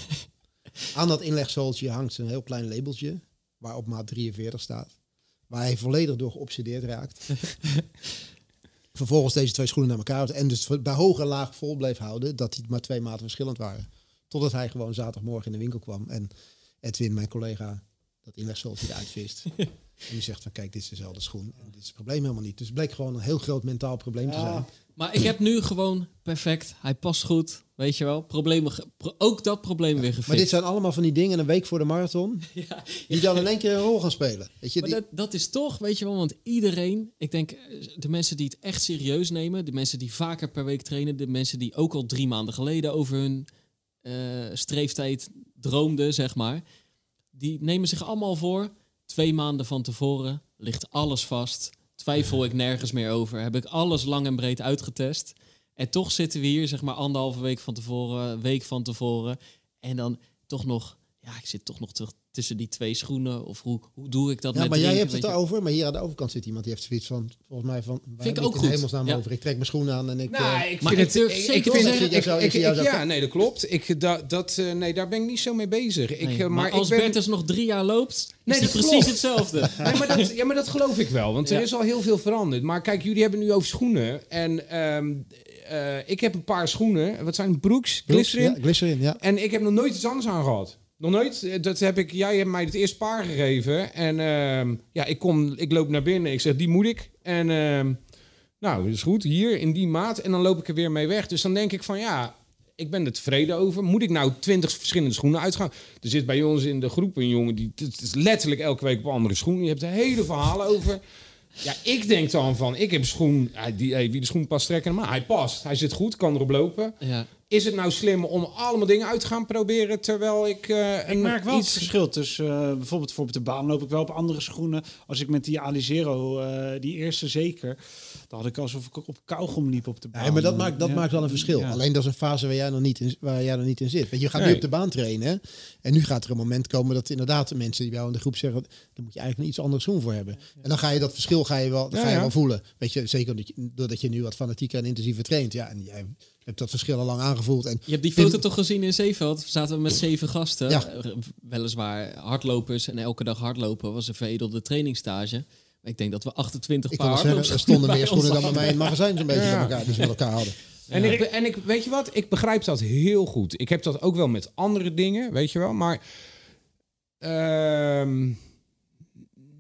Aan dat inlegzooltje hangt een heel klein labeltje waarop maat 43 staat. Waar hij volledig door geobsedeerd raakt. Vervolgens deze twee schoenen naar elkaar en dus bij hoog en laag vol bleef houden dat die maar twee maten verschillend waren. Totdat hij gewoon zaterdagmorgen in de winkel kwam en Edwin, mijn collega, dat inlegzooltje eruit vist. en die zegt van kijk, dit is dezelfde schoen. En dit is het probleem helemaal niet. Dus het bleek gewoon een heel groot mentaal probleem te zijn. Maar ik heb nu gewoon perfect. Hij past goed, weet je wel. Problemen, ge- pro- ook dat probleem weer gefixt. Maar dit zijn allemaal van die dingen een week voor de marathon. Ja, Die dan in één keer een rol gaan spelen. Weet je, Maar die, dat, dat is toch, weet je wel, want iedereen, ik denk eh, de mensen die het echt serieus nemen, de mensen die vaker per week trainen, de mensen die ook al drie maanden geleden over hun eh, streeftijd droomden, zeg maar, die nemen zich allemaal voor. Twee maanden van tevoren ligt alles vast, twijfel ik nergens meer over, heb ik alles lang en breed uitgetest. En toch zitten we hier, zeg maar, anderhalve week van tevoren, week van tevoren. En dan toch nog, ja, ik zit toch nog terug tussen die twee schoenen. Of hoe, hoe doe ik dat ja, met maar jij hebt het erover, maar hier aan de overkant zit iemand die heeft zoiets van, volgens mij van, waar ik ook goed. hemelsnaam Ja. over? Ik trek mijn schoenen aan en ik... Nou, eh, ik vind het... Ik, ik vind ik- ik- Ja, nee, dat klopt. Ik, dat, dat, eh, nee, daar ben ik niet zo mee bezig. Ik, Nee, eh, maar, maar als ben... Bertus nog drie jaar loopt, Nee, is dat precies klopt. hetzelfde. Nee, maar dat, ja, maar dat geloof ik wel. Want er is al heel veel veranderd. Maar kijk, jullie hebben nu over schoenen. En ehm, eh, ik heb een paar schoenen. Wat zijn het? Brooks? Glycerin? Ja, glycerin, ja. En ik heb nog nooit iets anders aan gehad. Nog nooit. Eh, Dat heb ik, jij hebt mij het eerste paar gegeven. En ehm, ja, ik, kom, ik loop naar binnen. Ik zeg, die moet ik. En ehm, nou, dat is goed. Hier, in die maat. En dan loop ik er weer mee weg. Dus dan denk ik van, ja, ik ben er tevreden over. Moet ik nou twintig verschillende schoenen uitgaan? Er zit bij ons in de groep een jongen, die het is letterlijk elke week op andere schoenen. Je hebt er hele verhalen over. Ja, ik denk dan van, ik heb schoen, die, wie de schoen past trekken, maar hij past. Hij zit goed, kan erop lopen. Ja. Is het nou slim om allemaal dingen uit te gaan proberen terwijl ik uh, Ik merk wel iets... het verschil tussen uh, bijvoorbeeld voor op de baan loop ik wel op andere schoenen. Als ik met die Alizero, uh, die eerste zeker, dan had ik alsof ik op kauwgom liep op de baan. Ja, maar dat maakt dat ja. maakt wel een verschil. Ja. Alleen dat is een fase waar jij nog niet in, waar jij nog niet in zit. Weet je, gaat nee. nu op de baan trainen en nu gaat er een moment komen dat inderdaad de mensen die bij jou in de groep zeggen, daar moet je eigenlijk een iets andere schoen voor hebben. En dan ga je dat verschil ga je wel, ga je wel voelen. Weet je, zeker dat je, doordat je nu wat fanatieker en intensiever traint. Ja, en jij hebt dat verschil al lang aangevoeld. En je hebt die foto toch gezien in Zeeveld? Zaten we met zeven gasten, ja. weliswaar hardlopers en elke dag hardlopen was een veredelde trainingstage. Ik denk dat we 28 ik paar zeggen, Er stonden meer schoenen dan bij mij in het magazijn zo'n beetje ja. elkaar, die ze met elkaar hadden. En, ik, en ik, weet je wat, ik begrijp dat heel goed. Ik heb dat ook wel met andere dingen, weet je wel. Maar uh,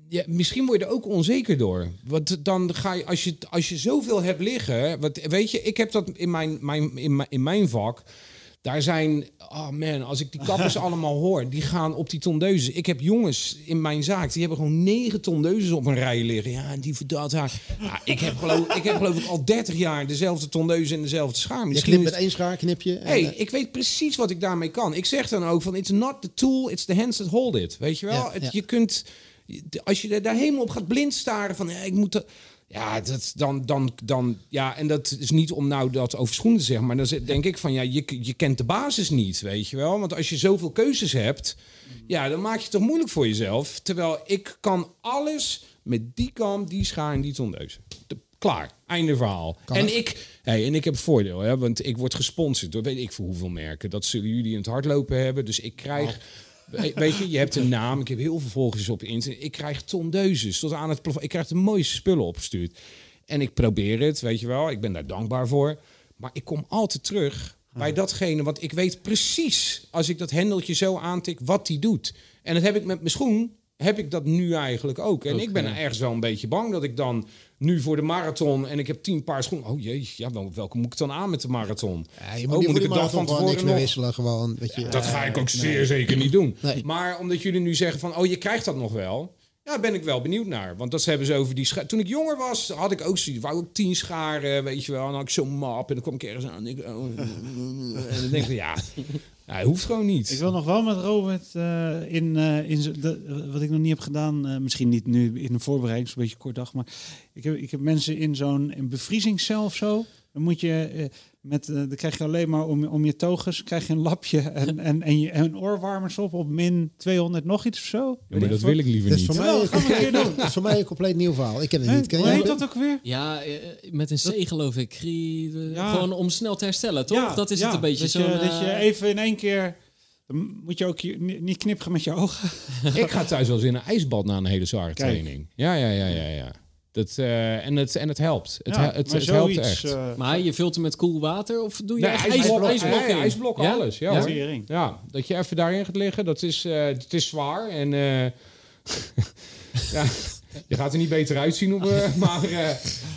ja, misschien word je er ook onzeker door. Want dan ga je, als je, als je zoveel hebt liggen. Wat, weet je, ik heb dat in mijn, mijn, in mijn, in mijn vak. Daar zijn, oh man, als ik die kappers allemaal hoor, die gaan op die tondeuzen. Ik heb jongens in mijn zaak, die hebben gewoon negen tondeuzen op een rij liggen. Ja, en die verdaad haar. Ja, ik, heb geloof, ik heb geloof ik al 30 jaar dezelfde tondeuzen en dezelfde schaar. Misschien je knipt met één schaar, knip je. hey, ik weet precies wat ik daarmee kan. Ik zeg dan ook van, it's not the tool, it's the hands that hold it. Weet je wel? Ja, het, ja. Je kunt als je daar helemaal op gaat blind staren van ik moet ja, dat, dan, dan, dan, ja, en dat is niet om nou dat over schoenen te zeggen, maar dan denk ik van ja, je, je kent de basis niet, weet je wel. Want als je zoveel keuzes hebt, ja, dan maak je het toch moeilijk voor jezelf. Terwijl ik kan alles met die kam, die schaar en die tondeuzen. De, klaar, einde verhaal. Kan en het? ik, hey, en ik heb een voordeel, hè, want ik word gesponsord door weet ik voor hoeveel merken. Dat zullen jullie in het hardlopen hebben, dus ik krijg. We- Weet je, je hebt een naam. Ik heb heel veel volgers op internet. Ik krijg tondeuses tot aan het plafond. Ik krijg de mooiste spullen opgestuurd. En ik probeer het, weet je wel. Ik ben daar dankbaar voor. Maar ik kom altijd terug bij datgene. Want ik weet precies, als ik dat hendeltje zo aantik, wat die doet. En dat heb ik met mijn schoen, heb ik dat nu eigenlijk ook. En ik ben ergens wel een beetje bang dat ik dan nu voor de marathon... en ik heb tien paar schoenen. Oh jee, ja, wel, welke moet ik dan aan met de marathon? Ja, je Oh, moet, niet moet voor ik dag van niks tevoren meer nog- wisselen. Gewoon, weet je, Dat ga ik ook zeer zeker niet doen. Nee. Maar omdat jullie nu zeggen van, oh, je krijgt dat nog wel. Ja, ben ik wel benieuwd naar. Want dat hebben ze over die Toen ik jonger was, had ik ook zoiets. Wou ik tien scharen, weet je wel. En dan had ik zo'n map en dan kwam ik ergens aan. En, ik, oh, en dan denk ik, ja, ja, hoeft gewoon niet. Ik wil nog wel met Robert eh, in, eh, in de, wat ik nog niet heb gedaan, eh, misschien niet nu in een voorbereiding, zo'n beetje kort dag, maar ik heb, ik heb mensen in zo'n een bevriesingscel of zo. Dan moet je met, eh, dan krijg je alleen maar om, om je toges, krijg je een lapje en, en, en, je, en oorwarmers op op min 200 nog iets of zo. Ja, maar dat wil ik liever Dat is niet. voor Jawel, mij, gaan we een keer doen. dat is voor mij een compleet nieuw verhaal. Ik ken het niet. Ken Hoe heet dat ook weer? Ja, eh, met een C geloof ik. Ja. Gewoon om snel te herstellen, toch? Ja, dat is ja, het een beetje dat zo. je, dat je even in één keer, dan moet je ook je, niet knipperen met je ogen. Ik ga thuis wel eens in een ijsbad na een hele zware Kijk. training. Ja, ja, ja, ja, ja. Dat, eh, en, het, en het helpt. Het, Ja, he- het, maar het helpt zoiets, echt. eh, Maar je vult hem met koel water of doe je Nee, echt ijsblok- ijsblok, ijsblokken ja, in? ijsblokken, Ja? alles. Ja, Ja? Ja, dat je even daarin gaat liggen, dat is, eh, het is zwaar. En eh, ja, je gaat er niet beter uitzien op. eh, maar eh,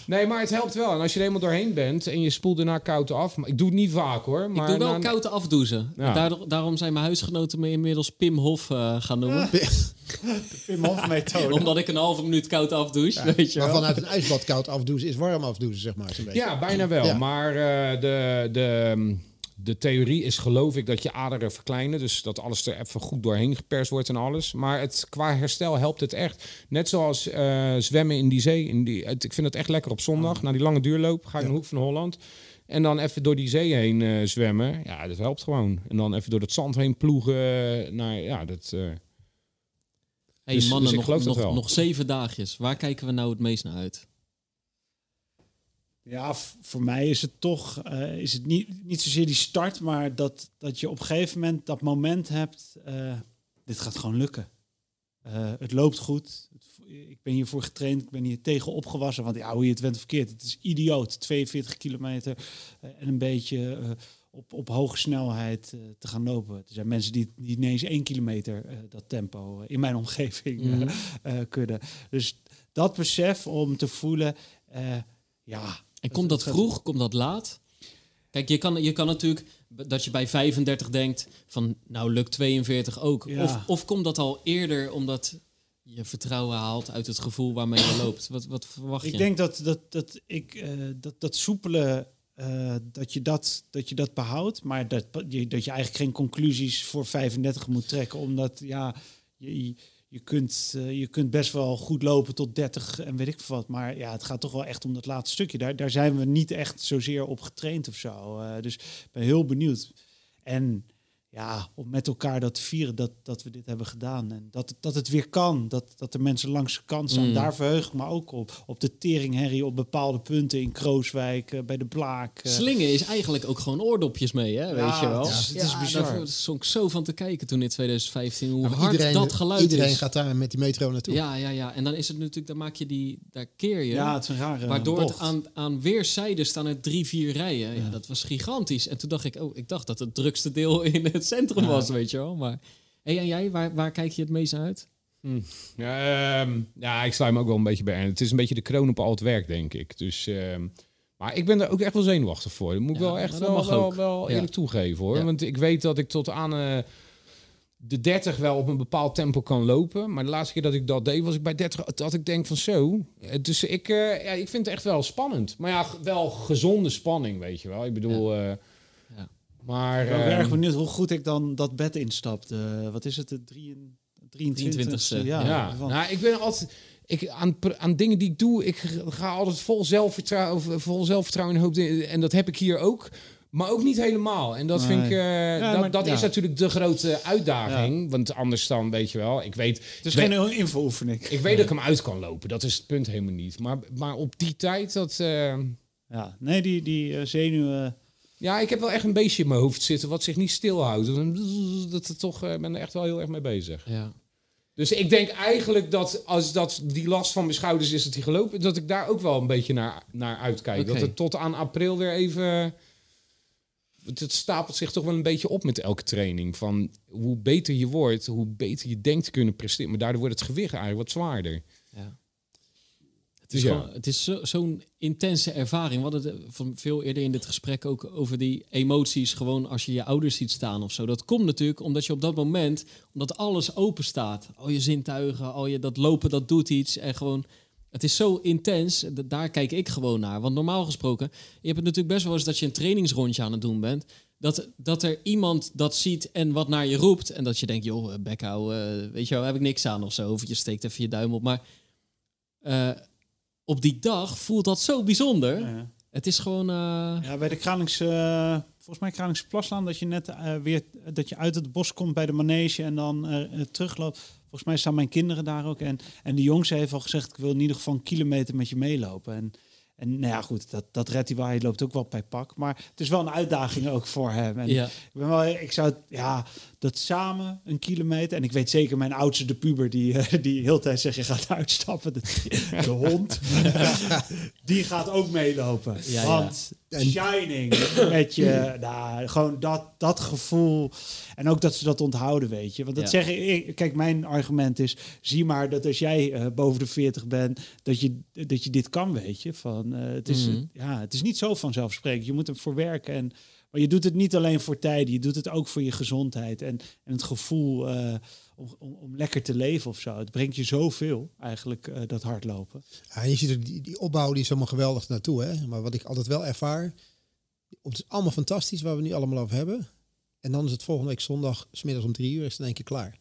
nee, maar het helpt wel. En als je er eenmaal doorheen bent en je spoelt daarna koud af. Maar ik doe het niet vaak hoor. Maar ik doe wel na- koud afdoezen. Ja. Daardoor, daarom zijn mijn huisgenoten me inmiddels Pim Hof eh, gaan noemen. Pim Hof methode. Omdat ik een halve minuut koud afdouche, weet je Maar wel. vanuit een ijsbad koud afdoezen is warm afdoezen, zeg maar. beetje. Ja, bijna wel. Ja. Maar eh, de, de, de theorie is geloof ik dat je aderen verkleinen. Dus dat alles er even goed doorheen geperst wordt en alles. Maar het, qua herstel helpt het echt. Net zoals eh, zwemmen in die zee. In die, het- ik vind het echt lekker op zondag. Na die lange duurloop ga ik naar de hoek van Holland. En dan even door die zee heen eh, zwemmen. Ja, dat helpt gewoon. En dan even door het zand heen ploegen. Naar, ja, dat... hey, dus- mannen, dus nog, nog, nog zeven dagjes. Waar kijken we nou het meest naar uit? Ja, voor mij is het toch eh, is het niet, niet zozeer die start, maar dat, dat je op een gegeven moment dat moment hebt. eh, dit gaat gewoon lukken. Eh, het loopt goed. Het- ik ben hiervoor getraind. Ik ben hier tegen opgewassen. Want ja, hoe je het went of verkeerd. Het is idioot. 42 kilometer en een beetje op, op hoge snelheid te gaan lopen. Er zijn mensen die, die ineens één kilometer dat tempo in mijn omgeving eh, kunnen. Dus dat besef om te voelen, ja. En komt dat vroeg, komt dat laat? Kijk, je kan, je kan natuurlijk dat je bij 35 denkt van nou lukt 42 ook. Ja. Of, of komt dat al eerder omdat je vertrouwen haalt uit het gevoel waarmee je loopt? Wat, wat verwacht je? Ik denk dat, dat, dat ik eh, dat, dat soepele eh, dat, je dat, dat je dat behoudt, maar dat je, dat je eigenlijk geen conclusies voor 35 moet trekken, omdat ja, je, je, kunt, uh, je kunt best wel goed lopen tot 30 en weet ik wat, maar ja, het gaat toch wel echt om dat laatste stukje. Daar, daar zijn we niet echt zozeer op getraind of zo. Uh, dus ben heel benieuwd. En ja, om met elkaar dat te vieren dat, dat we dit hebben gedaan. En dat, dat het weer kan. Dat, dat de mensen langs de kant staan. Mm. Daar verheug ik me ook op. Op de teringherrie op bepaalde punten in Krooswijk, uh, bij de Blaak. Uh. Slingen is eigenlijk ook gewoon oordopjes mee, hè? weet je wel. Het is, het is bizar. Daar stond ik zo van te kijken toen in 2015. Hoe hard iedereen, dat geluid iedereen is. Iedereen gaat daar met die metro naartoe. Ja, ja, ja. En dan is het natuurlijk, dan maak je die, daar keer je. Ja, het is een rare Waardoor bocht. het aan, aan weerszijden staan er drie, vier rijen. Ja. ja. dat was gigantisch. En toen dacht ik, oh, ik dacht dat het drukste deel in het centrum was, weet je wel. Maar hey, en jij, waar, waar kijk je het meest uit? Hm. Ja, um, ja, ik sluit me ook wel een beetje bij. Het is een beetje de kroon op al het werk, denk ik. Dus, um, maar ik ben er ook echt wel zenuwachtig voor. Dat moet ik ja, wel echt wel, wel, wel, eerlijk ja. toegeven hoor. Ja. Want ik weet dat ik tot aan uh, de 30 wel op een bepaald tempo kan lopen. Maar de laatste keer dat ik dat deed, was ik bij 30 dat ik denk van zo. Dus ik, uh, ja, ik vind het echt wel spannend. Maar ja, wel gezonde spanning, weet je wel. Ik bedoel. Uh, maar, ik ben erg benieuwd hoe goed ik dan dat bed instapte. Uh, wat is het, de 23 23 Ja, ja. Nou, ik ben altijd... Ik, aan, aan dingen die ik doe, ik ga altijd vol zelfvertrouwen, vol zelfvertrouwen in hoop. En dat heb ik hier ook. Maar ook niet helemaal. En dat nee. vind ik... Uh, ja, dat, maar, dat ja. is natuurlijk de grote uitdaging. Ja. Want anders dan, weet je wel... Ik weet, het is weet, geen info-oefening. Ik weet nee. dat ik hem uit kan lopen. Dat is het punt helemaal niet. Maar, maar op die tijd, dat... Uh, ja, nee, die, die uh, zenuwen... Ja, ik heb wel echt een beestje in mijn hoofd zitten wat zich niet stilhoudt. Dat het toch, ik ben er echt wel heel erg mee bezig. Ja. Dus ik denk eigenlijk dat als dat die last van mijn schouders is dat die gelopen, dat ik daar ook wel een beetje naar, naar uitkijk. Okay. Dat het tot aan april weer even. Het stapelt zich toch wel een beetje op met elke training. Van hoe beter je wordt, hoe beter je denkt te kunnen presteren. Maar daardoor wordt het gewicht eigenlijk wat zwaarder. Ja. Het is, ja. het is zo'n zo intense ervaring. We hadden het van veel eerder in dit gesprek ook over die emoties. Gewoon als je je ouders ziet staan of zo. Dat komt natuurlijk omdat je op dat moment, omdat alles open staat. Al je zintuigen, al je dat lopen, dat doet iets. En gewoon, het is zo intens. Daar kijk ik gewoon naar. Want normaal gesproken, je hebt het natuurlijk best wel eens dat je een trainingsrondje aan het doen bent. Dat, dat er iemand dat ziet en wat naar je roept. En dat je denkt, joh, bek hou, uh, weet je wel, heb ik niks aan of zo. Of je steekt even je duim op. Maar... Uh, op die dag voelt dat zo bijzonder. Ja. Het is gewoon. Uh... Ja, bij de Kralingse, uh, volgens mij Kralingse Plaslaan, dat je net uh, weer dat je uit het bos komt bij de manege en dan terugloopt. Volgens mij staan mijn kinderen daar ook. En, en de jongste heeft al gezegd: ik wil in ieder geval een kilometer met je meelopen. En, en nou ja, goed, dat, dat redt hij wel. Hij loopt ook wel bij pak. Maar het is wel een uitdaging ook voor hem. En ja. ik, ben wel, ik zou het, ja, dat samen een kilometer. En ik weet zeker, mijn oudste, de puber, die, uh, die heel tijd zegt: je gaat uitstappen. De, de hond, die gaat ook meelopen. Ja, Want ja. shining met je, nou, gewoon dat, dat gevoel. En ook dat ze dat onthouden, weet je. Want dat Ja. zeggen, ik, kijk, mijn argument is: zie maar dat als jij eh, boven de 40 bent, dat je, dat je dit kan, weet je. Van, eh, het, is, Mhm. ja, het is niet zo vanzelfsprekend. Je moet ervoor werken. En, maar je doet het niet alleen voor tijden, je doet het ook voor je gezondheid en, en het gevoel eh, om, om, om lekker te leven of zo. Het brengt je zoveel, eigenlijk, eh, dat hardlopen. Ja, je ziet ook die, die opbouw die is allemaal geweldig naartoe. Hè? Maar wat ik altijd wel ervaar, het is allemaal fantastisch waar we nu allemaal over hebben. En dan is het volgende week zondag, smiddags om drie uur, is het in één keer klaar.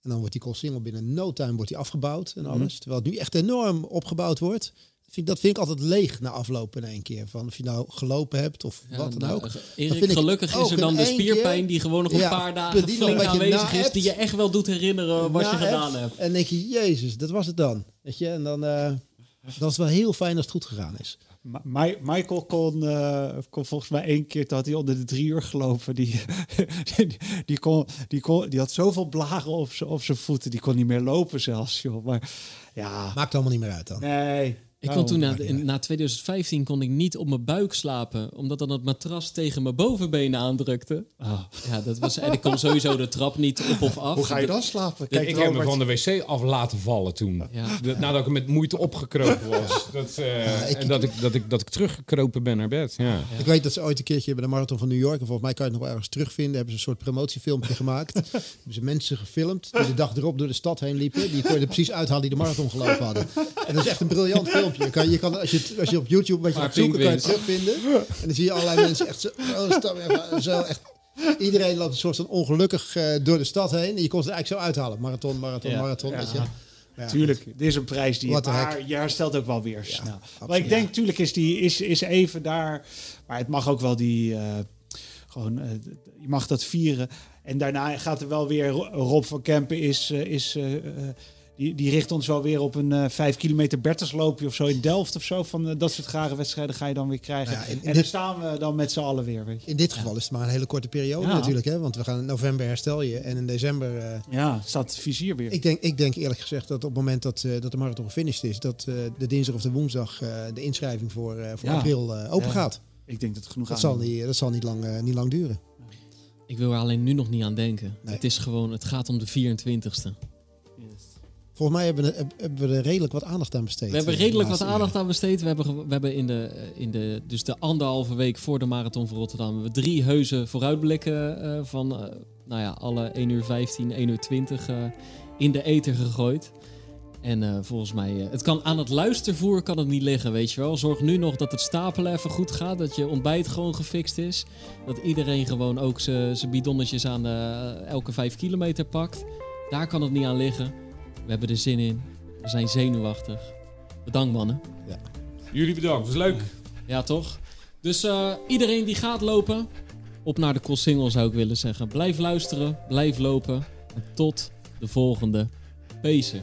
En dan wordt die Colsingel binnen no time wordt die afgebouwd en alles. Terwijl het nu echt enorm opgebouwd wordt. Vind dat vind ik altijd leeg na afloop in één keer. Van of je nou gelopen hebt of Ja, wat dan nou, ook. eh, Dat Erik, vind ik gelukkig is er dan de spierpijn keer. die gewoon nog een Ja, paar dagen flink aanwezig is. Die je echt wel doet herinneren wat je gedaan hebt. En dan denk je, jezus, dat was het dan. Weet je, en dan, eh dan is het wel heel fijn als het goed gegaan is. Ma- Michael kon, eh, kon volgens mij één keer, toen had hij onder de drie uur gelopen. Die, die, die, kon, die, kon, die had zoveel blaren op zijn op zijn voeten, die kon niet meer lopen zelfs. Joh. Maar ja, Maakt allemaal niet meer uit dan. nee. Ik kon toen na, in, na 2015 kon ik niet op mijn buik slapen, omdat dan het matras tegen mijn bovenbenen aandrukte. Ah. Ja, dat was. En ik kon sowieso de trap niet op of af. Hoe ga je dan slapen? ik heb me van de wc af laten vallen toen. Ja. Dat- Nadat ik met moeite opgekropen was. Dat, eh, ik- en dat ik, dat, ik, dat ik teruggekropen ben naar bed. Ja. Ik weet dat ze ooit een keertje bij de Marathon van New York, en volgens mij kan je het nog wel ergens terugvinden, hebben ze een soort promotiefilmpje gemaakt. hebben ze mensen gefilmd die de dag erop door de stad heen liepen. Die kon je er precies uithalen die de marathon gelopen hadden. En dat is echt een briljant filmpje. Filmpje. Je kan, je kan, als, je, als je op YouTube een beetje gaat zoeken, kan je het terugvinden. En dan zie je allerlei mensen echt zo, oh, zo echt Iedereen loopt een soort van ongelukkig uh, door de stad heen. En je kon het eigenlijk zo uithalen. Marathon, marathon, ja. marathon. Weet je. Ja. Tuurlijk, dit is een prijs die je, maar je herstelt ook wel weer snel. maar ik denk, tuurlijk is die is, is even daar. Maar het mag ook wel die... Uh, gewoon, uh, je mag dat vieren. En daarna gaat er wel weer... Rob van Kempen is... is die, die richt ons wel weer op een uh, 5 kilometer Bertelsloopje of zo in Delft of zo. Van uh, dat soort grage wedstrijden ga je dan weer krijgen. Ja, en dan staan we dan met z'n allen weer. Weet je. In dit geval is het maar een hele korte periode natuurlijk. Hè? Want we gaan in november herstel je en in december... Uh, ja, staat het vizier weer. Ik denk, ik denk eerlijk gezegd dat op het moment dat, dat de marathon gefinished is... dat de dinsdag of de woensdag de inschrijving voor, voor april open gaat. Ik denk dat het genoeg dat zal niet, Dat zal niet lang, niet lang duren. Ik wil er alleen nu nog niet aan denken. Het is gewoon, het gaat om de 24ste. Volgens mij hebben, we, hebben we er redelijk wat aandacht aan besteed. We hebben eh, redelijk wat aandacht aan besteed. We hebben, we hebben in, de, eh, in de, dus de anderhalve week voor de Marathon van Rotterdam... we drie heuse vooruitblikken uh, van uh, nou ja, alle 1 uur 15, 1 uur 20 uh, in de ether gegooid. En volgens mij, het kan aan het luistervoer kan het niet liggen, weet je wel. Zorg nu nog dat het stapelen even goed gaat, dat je ontbijt gewoon gefixt is. Dat iedereen gewoon ook zijn bidonnetjes aan de, elke 5 kilometer pakt. Daar kan het niet aan liggen. We hebben er zin in. We zijn zenuwachtig. Bedankt mannen. Ja. Jullie bedankt, was leuk. Ja, toch? Dus uh, iedereen die gaat lopen, op naar de single zou ik willen zeggen. Blijf luisteren, blijf lopen. En tot de volgende Pezen.